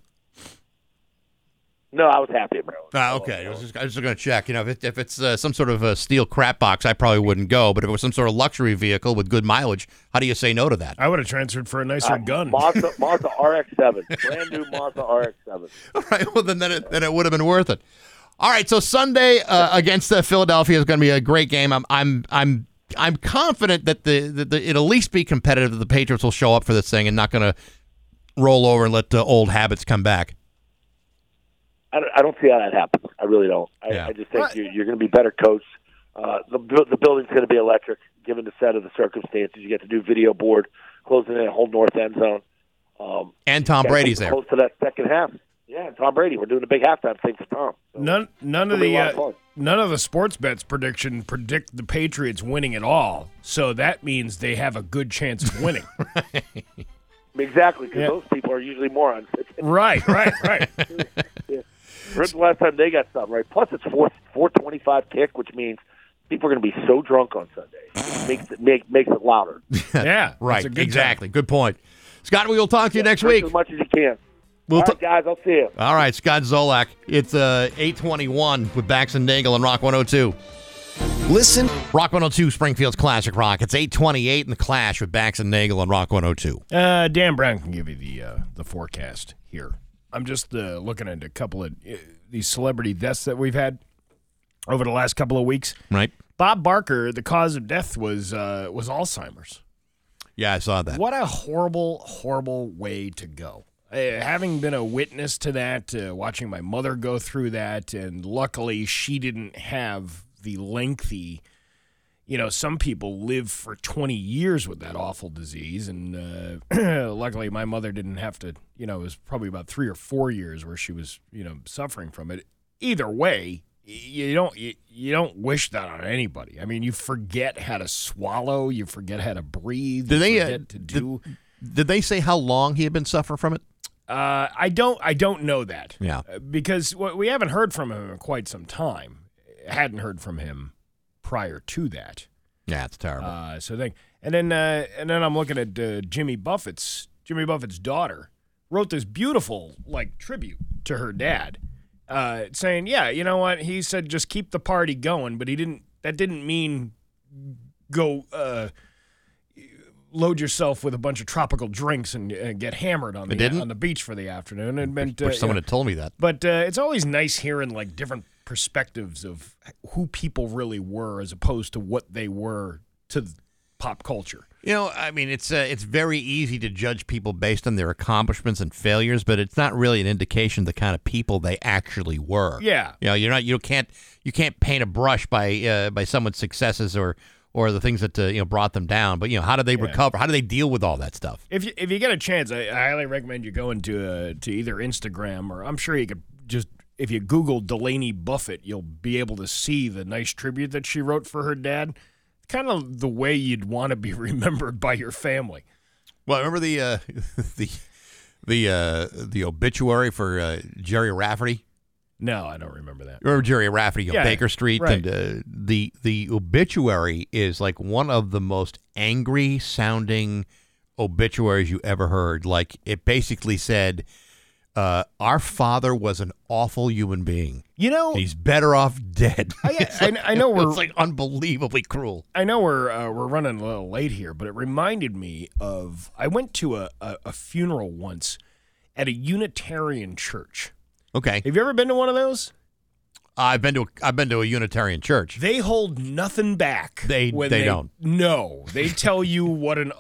No, I was happy at Maryland. Ah, okay. I was just, just going to check. You know, if, it, if it's uh, some sort of a steel crap box, I probably wouldn't go. But if it was some sort of luxury vehicle with good mileage, how do you say no to that? I would have transferred for a nicer Uh, gun. Mazda, Mazda RX-7, brand new Mazda RX-7. All right. Well, then, then it, then it would have been worth it. All right. So Sunday uh, against uh, Philadelphia is going to be a great game. I'm I'm I'm I'm confident that the, the, the it'll at least be competitive. That the Patriots will show up for this thing and not going to roll over and let the old habits come back. I don't, I don't see how that happens. I really don't. I, Yeah. I just think you're, you're going to be better coached. Uh, the the building's going to be electric, given the set of the circumstances. You get the new video board closing in a whole north end zone. Um, And Tom Brady's there. Close to that second half. Yeah, Tom Brady. We're doing a big halftime thing for Tom. None none of the of uh, none of the sports bets prediction predict the Patriots winning at all. So that means they have a good chance of winning. Exactly, because Yeah. those people are usually morons. right, right, right. When's the last time they got something right? Plus, it's four four twenty five kick, which means people are going to be so drunk on Sunday. It makes it make, makes it louder. Yeah, Right. good Exactly. Good point. Scott, we will talk to you next week. as much as you can. We'll All ta- right, guys, I'll see you. All right, Scott Zolak. It's uh, 821 with Bax and Nagle and Rock 102. Listen. Rock 102, Springfield's Classic Rock. It's 828 in the Clash with Bax and Nagle and Rock 102. Uh, Dan Brown can give you the uh, the forecast here. I'm just uh, looking at a couple of uh, these celebrity deaths that we've had over the last couple of weeks. Right? Bob Barker, the cause of death was uh, was Alzheimer's. Yeah, I saw that. What a horrible, horrible way to go. Uh, having been a witness to that, uh, watching my mother go through that, and luckily she didn't have the lengthy. You know, some people live for 20 years with that awful disease, and uh, luckily my mother didn't have to. You know, it was probably about three or four years where she was, you know, suffering from it. Either way, you don't you, you don't wish that on anybody. I mean, you forget how to swallow, you forget how to breathe, Did they, uh, to do. Did they say how long he had been suffering from it? Uh, I don't. I don't know that. Yeah. Uh, because we haven't heard from him in quite some time. Hadn't heard from him prior to that. Yeah, it's terrible. Uh, so then, and then, uh, and then I'm looking at uh, Jimmy Buffett's Jimmy Buffett's daughter wrote this beautiful like tribute to her dad, uh, saying, "Yeah, you know what? He said just keep the party going, but he didn't. That didn't mean go." Uh, Load yourself with a bunch of tropical drinks and uh, get hammered on It the didn't? on the beach for the afternoon. It meant uh, someone had told me that. but uh, it's always nice hearing like different perspectives of who people really were as opposed to what they were to pop culture. You know, I mean, it's uh, it's very easy to judge people based on their accomplishments and failures, but it's not really an indication of the kind of people they actually were. Yeah. you know, you're not you can't you can't paint a brush by uh, by someone's successes or or the things that uh, you know brought them down. But you know, how do they recover? How do they deal with all that stuff? If you, if you get a chance, I, I highly recommend you going to uh, to either Instagram or I'm sure you could just if you Google Delaney Buffett, you'll be able to see the nice tribute that she wrote for her dad. Kind of the way you'd want to be remembered by your family. Well, I remember the uh, the the uh, the obituary for uh, Gerry Rafferty. No, I don't remember that. Remember Gerry Rafferty on Yeah, Baker Street, right. and uh, the the obituary is like one of the most angry sounding obituaries you ever heard. Like it basically said, uh, "Our father was an awful human being. You know, He's better off dead." I, It's I, like- I know we're it's like unbelievably cruel. I know we're uh, we're running a little late here, but it reminded me of I went to a, a, a funeral once at a Unitarian church. Okay, Have you ever been to one of those? I've been to a, I've been to a Unitarian church. They hold nothing back. They- when they don't. No, they tell you what an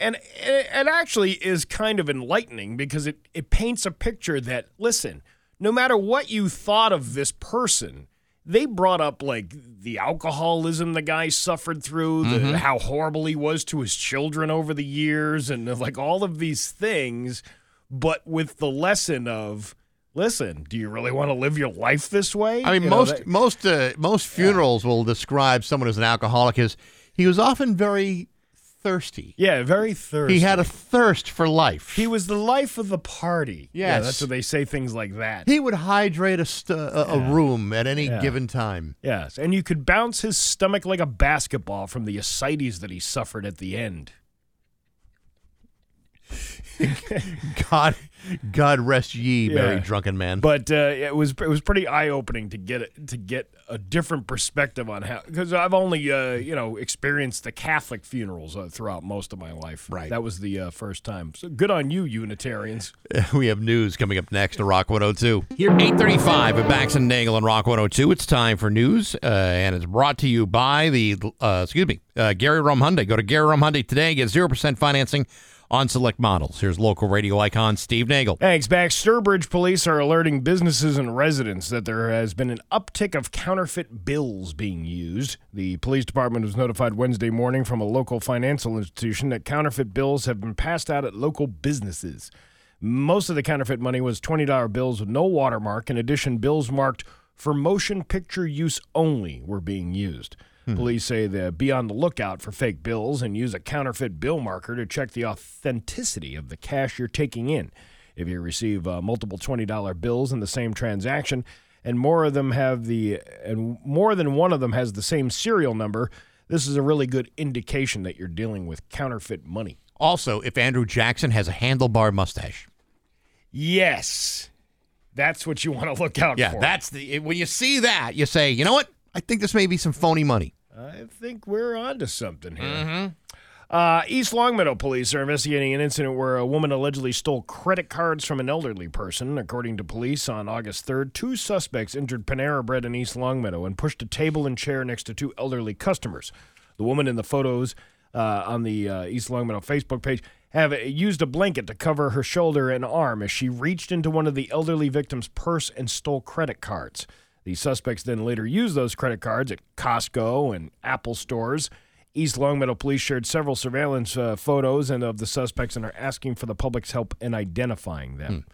and it it actually is kind of enlightening because it it paints a picture that listen, no matter what you thought of this person, they brought up like the alcoholism the guy suffered through, the, how horrible he was to his children over the years, and like all of these things. but with the lesson of listen, do you really want to live your life this way? I mean, You know, most that- most uh, most funerals will describe someone as an alcoholic as he was often very thirsty. yeah, very thirsty. He had a thirst for life. He was the life of the party. Yeah, Yes. that's what they say things like that. He would hydrate a, st- a, a room at any Yeah. given time. yes, and you could bounce his stomach like a basketball from the ascites that he suffered at the end. God, God rest ye, Yeah. drunken man. But uh, it was it was pretty eye opening to get it, to get a different perspective on how because I've only uh, you know experienced the Catholic funerals uh, throughout most of my life. Right. that was the uh, first time. So good on you, Unitarians. we have news coming up next to Rock 102. Here, 835 at Bax and Nagle on Rock 102. It's time for news, uh, and it's brought to you by the, uh, excuse me, uh, Gary Rome Hyundai. Go to Gary Rome Hyundai today. Get 0% financing on select models. Here's local radio icon Steve Nagle. Thanks, Bax. Sturbridge police are alerting businesses and residents that there has been an uptick of counterfeit bills being used. The police department was notified Wednesday morning from a local financial institution that counterfeit bills have been passed out at local businesses. Most of the counterfeit money was $20 bills with no watermark. In addition, bills marked for motion picture use only were being used. Police say they be on the lookout for fake bills and use a counterfeit bill marker to check the authenticity of the cash you're taking in. If you receive uh, multiple $20 bills in the same transaction and more of them have the and more than one of them has the same serial number, this is a really good indication that you're dealing with counterfeit money. Also, if Andrew Jackson has a handlebar mustache. Yes. That's what you want to look out Yeah, for. that's the, when you see that, you say, you know what? I think this may be some phony money. I think we're onto something here. Mm-hmm. Uh, East Longmeadow police are investigating an incident where a woman allegedly stole credit cards from an elderly person. According to police, on August 3rd, two suspects entered Panera Bread in East Longmeadow and pushed a table and chair next to two elderly customers. The woman in the photos uh, on the uh, East Longmeadow Facebook page have used a blanket to cover her shoulder and arm as she reached into one of the elderly victim's purse and stole credit cards. The suspects then later used those credit cards at Costco and Apple stores. East Longmeadow police shared several surveillance uh, photos and of the suspects and are asking for the public's help in identifying them.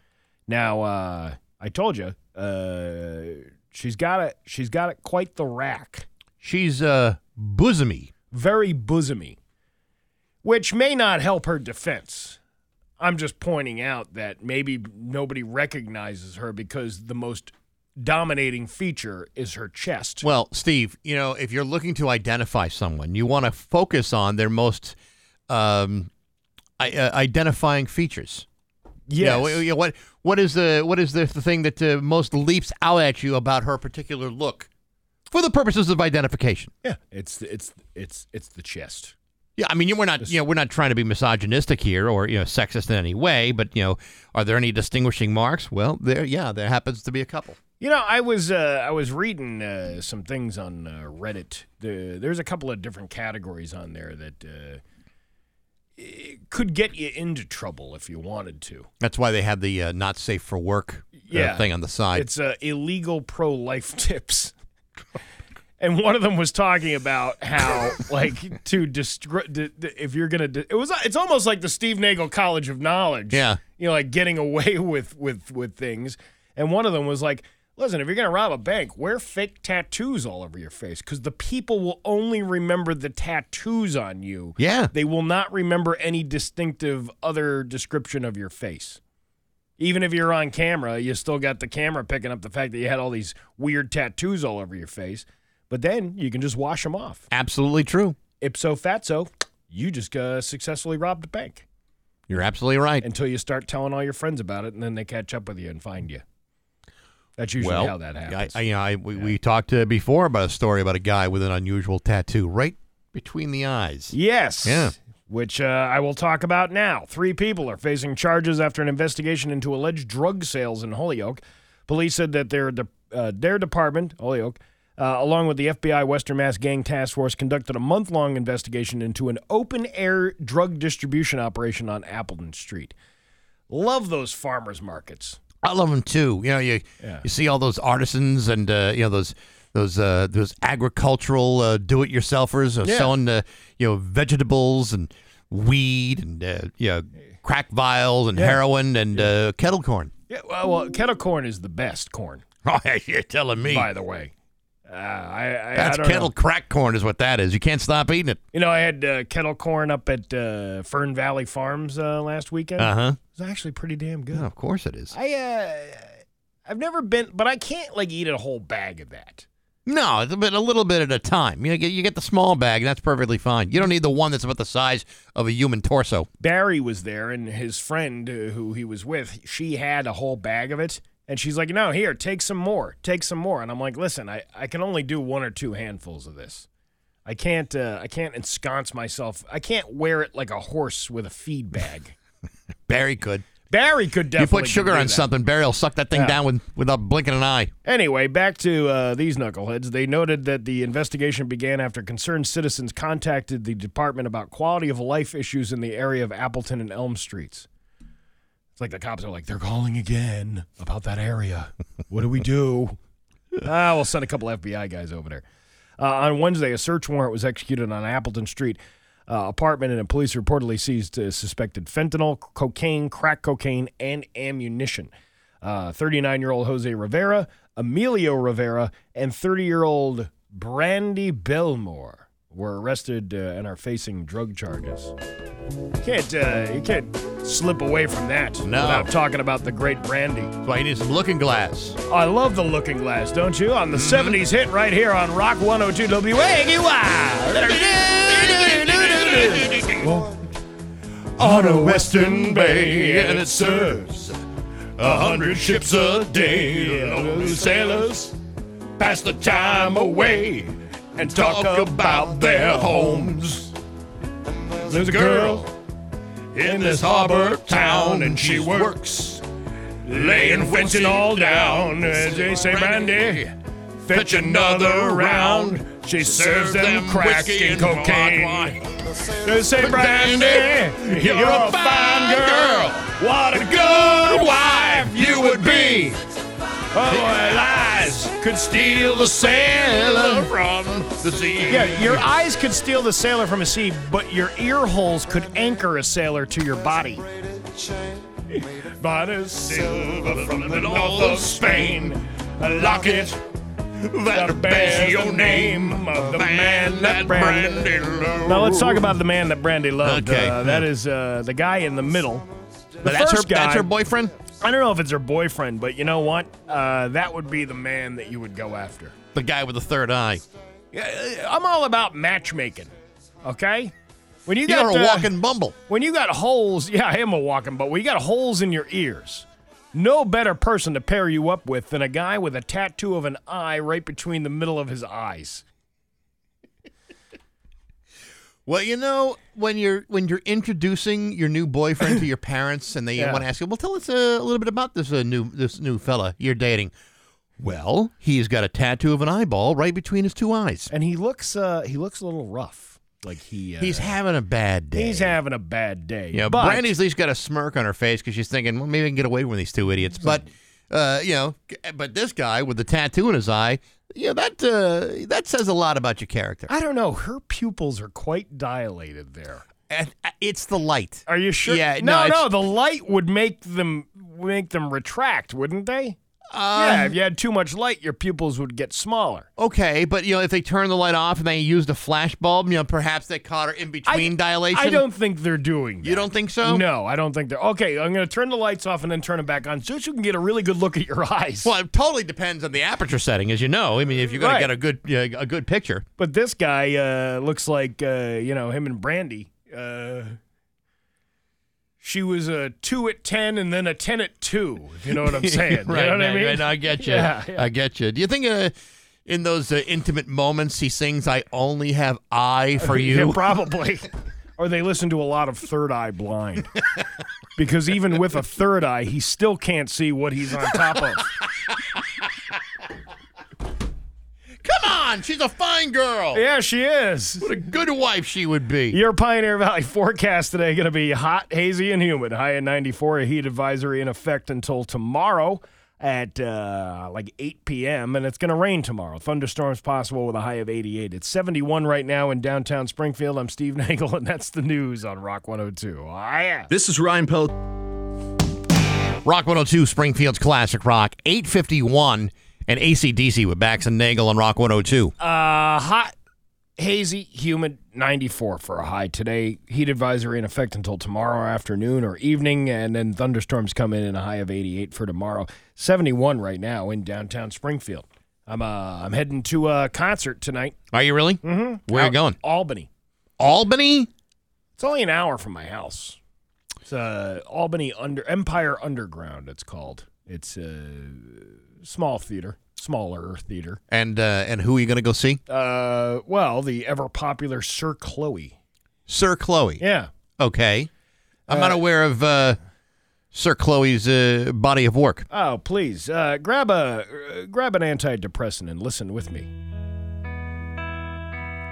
Now, uh, I told you, uh, she's got it. She's got it quite the rack. She's uh, bosomy. Very bosomy, which may not help her defense. I'm just pointing out that maybe nobody recognizes her because the most dominating feature is her chest. Well, Steve, you know, if you're looking to identify someone, you want to focus on their most um, I, uh, identifying features. Know, you know, what what is the what is the, the thing that uh, most leaps out at you about her particular look, for the purposes of identification? Yeah, it's it's it's it's the chest. Yeah, I mean, we're not you know we're not trying to be misogynistic here or you know sexist in any way, but you know, are there any distinguishing marks? Well, there yeah, there happens to be a couple. You know, I was uh, I was reading uh, some things on uh, Reddit. The, there's a couple of different categories on there that uh, could get you into trouble if you wanted to. That's why they have the uh, not safe for work uh, Yeah, thing on the side. It's uh, illegal pro life tips. And one of them was talking about how, like, to destroy. If you're gonna, d- it was. It's almost like the Steve Nagle College of Knowledge. Yeah. you know, like getting away with with with things. And one of them was like, listen, if you're gonna rob a bank, wear fake tattoos all over your face because the people will only remember the tattoos on you. Yeah. they will not remember any distinctive other description of your face. Even if you're on camera, you still got the camera picking up the fact that you had all these weird tattoos all over your face. But then you can just wash them off. Absolutely true. Ipso fatso, you just uh, successfully robbed a bank You're absolutely right. until you start telling all your friends about it, and then they catch up with you and find you. That's usually well, how that happens. I, I, you know, I, we, we talked uh, before about a story about a guy with an unusual tattoo right between the eyes. yes. Yeah. Which uh, I will talk about now. Three people are facing charges after an investigation into alleged drug sales in Holyoke. Police said that their de- uh, their department, Holyoke, uh, along with the FBI Western Mass Gang Task Force, conducted a month long investigation into an open air drug distribution operation on Appleton Street. Love those farmers markets. I love them too. You know, you Yeah. you see all those artisans and uh, you know those those uh, those agricultural uh, do-it-yourselfers uh, Yeah. selling uh, you know vegetables and weed and uh, you know crack vials and Yeah. heroin and uh, kettle corn. Yeah, well, well, kettle corn is the best corn. Oh, you're telling me. By the way, uh, I, I, That's I kettle Know. crack corn, is what that is. You can't stop eating it. You know, I had uh, kettle corn up at uh, Fern Valley Farms uh, last weekend. Uh huh. It was actually pretty damn good. of course it is. I, uh, I've never been, but I can't like eat a whole bag of that. No, it's a, bit, a little bit at a time. You get you get the small bag, and that's perfectly fine. You don't need the one that's about the size of a human torso. Barry was there, and his friend uh, who he was with, she had a whole bag of it. And she's like, no, here, take some more. Take some more. And I'm like, listen, I, I can only do one or two handfuls of this. I can't uh, I can't ensconce myself. I can't wear it like a horse with a feed bag. Barry could. Barry could definitely. You put sugar on that. something, Barry will suck that thing Yeah. down with, without blinking an eye. Anyway, back to uh, these knuckleheads. They noted that the investigation began after concerned citizens contacted the department about quality of life issues in the area of Appleton and Elm Streets. It's like the cops are like, they're calling again about that area. What do we do? ah, we'll send a couple FBI guys over there. Uh, on Wednesday, a search warrant was executed on Appleton Street uh, apartment, and police reportedly seized uh, suspected fentanyl, cocaine, crack cocaine, and ammunition. 39 year old Jose Rivera, Emilio Rivera, and 30 year old Brandy Belmore were arrested uh, and are facing drug charges. Can't uh, you can't slip away from that No. without talking about the great Brandy. That's why you need some looking glass. I love the Looking Glass, don't you? On the 70s hit right here on Rock 102 WAQY. On a western bay, and it serves a hundred ships a day. Lonely sailors pass the time away and talk about their homes. There's a girl in this harbor town, and she works laying fencing all down. As they say, Brandy, fetch another round. She serves them crack and cocaine. They say, Brandy, you're a fine girl. What a good wife you would be. Oh, lies could steal the sailor from the sea. Yeah, your eyes could steal the sailor from a sea, but your ear holes could anchor a sailor to your body. Bought silver from the north of Spain, a locket that bears your name of the man that Brandy loved. Now let's talk about the man that Brandy loved. Okay. Uh, that is uh, the guy in the middle. The that's her, guy, that's her boyfriend? I don't know if it's her boyfriend, but you know what? Uh, that would be the man that you would go after. The guy with the third eye. Yeah, I'm all about matchmaking. Okay, when you got You're a uh, walking bumble. when you got holes, yeah, I am a walking, but when you got holes in your ears, no better person to pair you up with than a guy with a tattoo of an eye right between the middle of his eyes. Well, you know, when you're when you're introducing your new boyfriend to your parents, and they Yeah. want to ask you, "Well, tell us uh, a little bit about this uh, new this new fella you're dating." Well, he's got a tattoo of an eyeball right between his two eyes. And he looks, uh, he looks a little rough. Like he, uh, He's having a bad day. he's having a bad day. You know, but, Brandy's at least got a smirk on her face because she's thinking, well, maybe I can get away with these two idiots. But, uh, you know, but this guy with the tattoo in his eye, you know, that uh, that says a lot about your character. I don't know. Her pupils are quite dilated there. And uh, it's the light. Are you sure? Yeah, No, no, no. The light would make them make them retract, wouldn't they? Uh, yeah. If you had too much light, your pupils would get smaller. Okay, but you know, if they turn the light off and they used a flash bulb, you know, perhaps they caught her in between dilation. I don't think they're doing. That. You don't think so? No, I don't think they're. Okay, I'm going to turn the lights off and then turn them back on, so you can get a really good look at your eyes. Well, it totally depends on the aperture setting, as you know. I mean, if you're going Right. to get a good uh, a good picture. But this guy uh, looks like uh, you know him and Brandy. Uh, she was a two at ten and then a ten at two. If you know what I'm saying? right, you know what I mean? right, I get you. Yeah, yeah. I get you. Do you think uh, in those uh, intimate moments he sings "I only have eye for you"? Yeah, probably. or they listen to a lot of Third Eye Blind. because even with a third eye, he still can't see what he's on top of. Come on, she's a fine girl. yeah, she is. What a good wife she would be. Your Pioneer Valley forecast today going to be hot, hazy, and humid. High at 94, a heat advisory in effect until tomorrow. at uh, like 8 p.m. and it's going to rain tomorrow. Thunderstorms possible with a high of 88. It's 71 right now in downtown Springfield. I'm Steve Nagle, and that's the news on Rock 102. Oh, yeah. This is Ryan Pelt. Rock 102, Springfield's Classic Rock, 851, and ACDC with Bax and Nagle on Rock 102. Uh, hot, hazy, humid, 94 for a high today. Heat advisory in effect until tomorrow afternoon or evening, and then thunderstorms come in and a high of 88 for tomorrow. 71 right now in downtown Springfield. I'm uh I'm heading to a concert tonight. Are you really? Mm-hmm. Where are you going? Albany. Albany? It's only an hour from my house. It's uh, Albany Under Empire Underground. It's called. It's a small theater, smaller theater. And uh, and who are you going to go see? Uh, well, the ever popular Sir Chloe. Sir Chloe. Yeah. Okay. I'm not Uh, aware of uh, Sir Chloe's uh, body of work. Oh, please uh, grab a uh, grab an antidepressant and listen with me.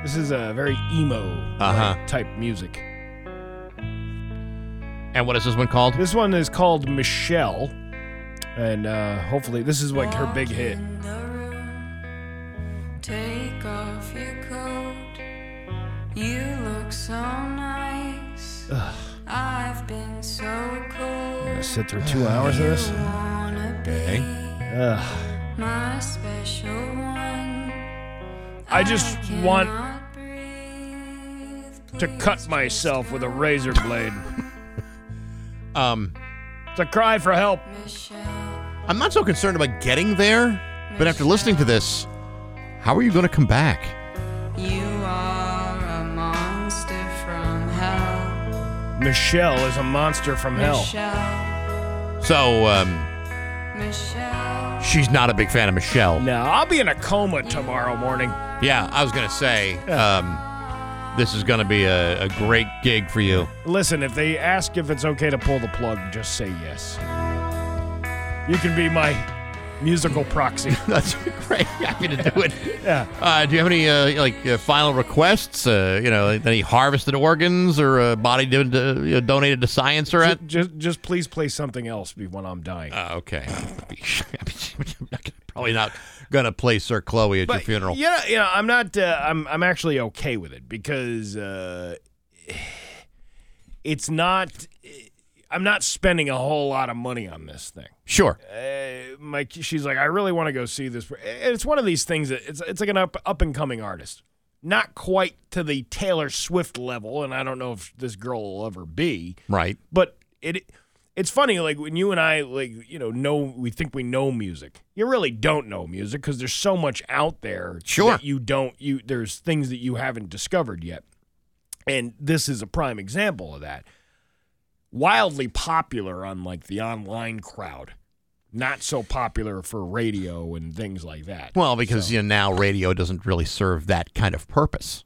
This is a very emo Uh-huh. type music. And what is this one called? This one is called Michelle, and uh, hopefully this is like her big hit. Take off your coat. You look so nice. I've been so cold. Gonna sit through two hours of this. Okay. Ugh. My special one. I just want to cut myself with a razor blade. Um, it's a cry for help. I'm not so concerned about getting there, but after listening to this, how are you going to come back? You are a monster from hell. Michelle is a monster from hell. Michelle. So, um, Michelle. she's not a big fan of Michelle. No, I'll be in a coma tomorrow morning. Yeah, I was going to say, um, this is going to be a, a great gig for you. Listen, if they ask if it's okay to pull the plug, just say yes. You can be my musical proxy. That's great. Happy to do it. yeah. Uh, do you have any uh, like uh, final requests? Uh, you know, any harvested organs or uh, body do- do- you know, donated to science or at? Just, just, just please play something else be- when I'm dying. Uh, okay. Probably not gonna play Sir Chloe at your funeral. Yeah, you know, I'm not. Uh, I'm I'm actually okay with it because uh, it's not. I'm not spending a whole lot of money on this thing. Sure. Uh, Mike, she's like, I really want to go see this. And it's one of these things that it's it's like an up up and coming artist, not quite to the Taylor Swift level, and I don't know if this girl will ever be. Right. But it it's funny like when you and I like you know know we think we know music. You really don't know music because there's so much out there. Sure. that you don't you there's things that you haven't discovered yet, and this is a prime example of that. Wildly popular on like the online crowd, not so popular for radio and things like that. Well, because you know now radio doesn't really serve that kind of purpose.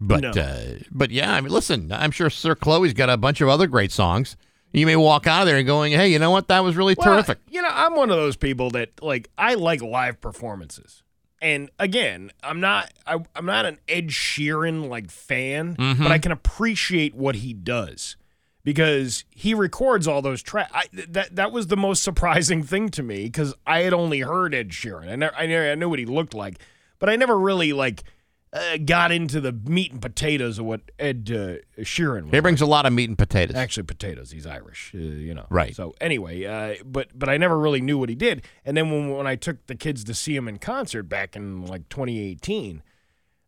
But No. uh, but yeah, I mean, listen, I'm sure Sir Chloe's got a bunch of other great songs. You may walk out of there and going, "Hey, you know what? That was really Well, terrific." You know, I'm one of those people that like I like live performances. And again, I'm not I, I'm not an Ed Sheeran like fan, Mhm. but I can appreciate what he does because he records all those tracks. That that was the most surprising thing to me because I had only heard Ed Sheeran. I never, I, never, I knew what he looked like, but I never really like uh, got into the meat and potatoes of what Ed uh, Sheeran was. He brings a lot of meat and potatoes. Actually, potatoes. He's Irish, uh, you know. Right. So anyway, uh, but but I never really knew what he did. And then when when I took the kids to see him in concert back in like 2018,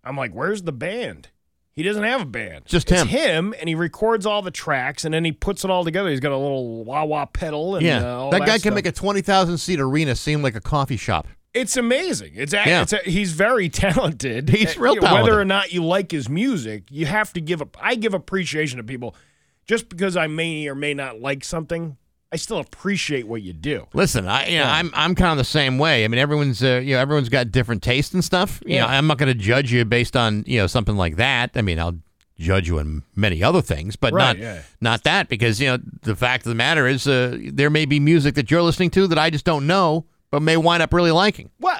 I'm like, "Where's the band?" He doesn't have a band. Just It's him. him, and he records all the tracks, and then he puts it all together. He's got a little wah wah pedal, and yeah, uh, that, that guy stuff. can make a twenty thousand seat arena seem like a coffee shop. It's amazing. It's, a, Yeah. it's a, he's very talented. He's real you know, talented. Whether or not you like his music, you have to give up. I give appreciation to people. Just because I may or may not like something, I still appreciate what you do. Listen, I you know, I'm I'm kind of the same way. I mean, everyone's uh, you know everyone's got different tastes and stuff. You know, Yeah. I'm not going to judge you based on you know something like that. I mean, I'll judge you in many other things, but Right, not yeah. not that because you know the fact of the matter is uh, there may be music that you're listening to that I just don't know, but may wind up really liking. Well,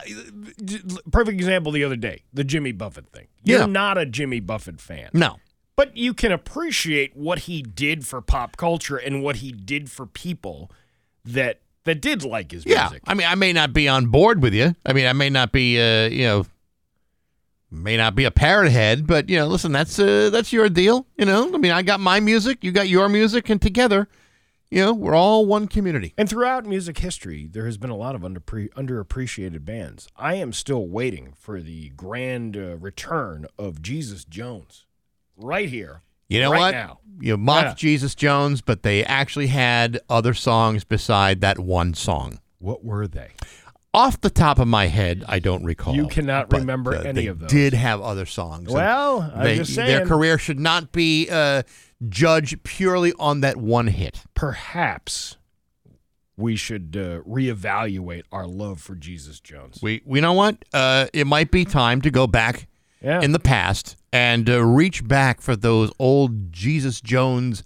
perfect example the other day, the Jimmy Buffett thing. You're Yeah. not a Jimmy Buffett fan. No, But you can appreciate what he did for pop culture and what he did for people that that did like his Yeah, music. I mean, I may not be on board with you. I mean, I may not be, uh, you know, may not be a parrot head, but you know, listen, that's uh, that's your deal. You know, I mean, I got my music, you got your music, and together, you know, we're all one community. And throughout music history, there has been a lot of underpre- underappreciated bands. I am still waiting for the grand uh, return of Jesus Jones, right here. You know right what? Now. You mocked Yeah. Jesus Jones, but they actually had other songs beside that one song. What were they? Off the top of my head, I don't recall. You cannot remember uh, any of those. Did have other songs. Well, I'm they- their career should not be uh, judged purely on that one hit. Perhaps we should uh, reevaluate our love for Jesus Jones. We, we know what? Uh, it might be time to go back Yeah. in the past and uh, reach back for those old Jesus Jones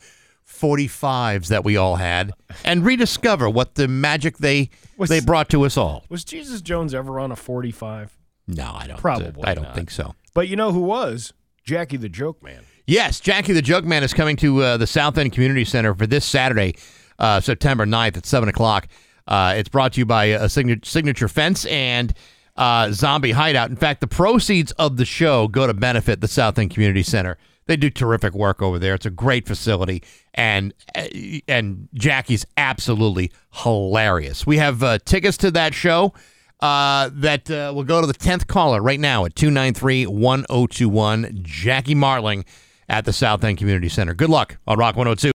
45s that we all had and rediscover what the magic they Was- they brought to us all. Was Jesus Jones ever on a 45? No, I don't. uh, Probably I don't not. think so. But you know who was? Jackie the Joke Man. Yes, Jackie the Joke Man is coming to uh, the South End Community Center for this Saturday, uh, September 9th at 7 o'clock. Uh, it's brought to you by a signature, signature Fence and uh, Zombie Hideout. In fact, the proceeds of the show go to benefit the South End Community Center. They do terrific work over there. It's a great facility, and uh, and Jackie's absolutely hilarious. We have uh, tickets to that show uh, that uh, will go to the 10th caller right now at 293 1021. Jackie Martling at the South End Community Center. Good luck on Rock 102.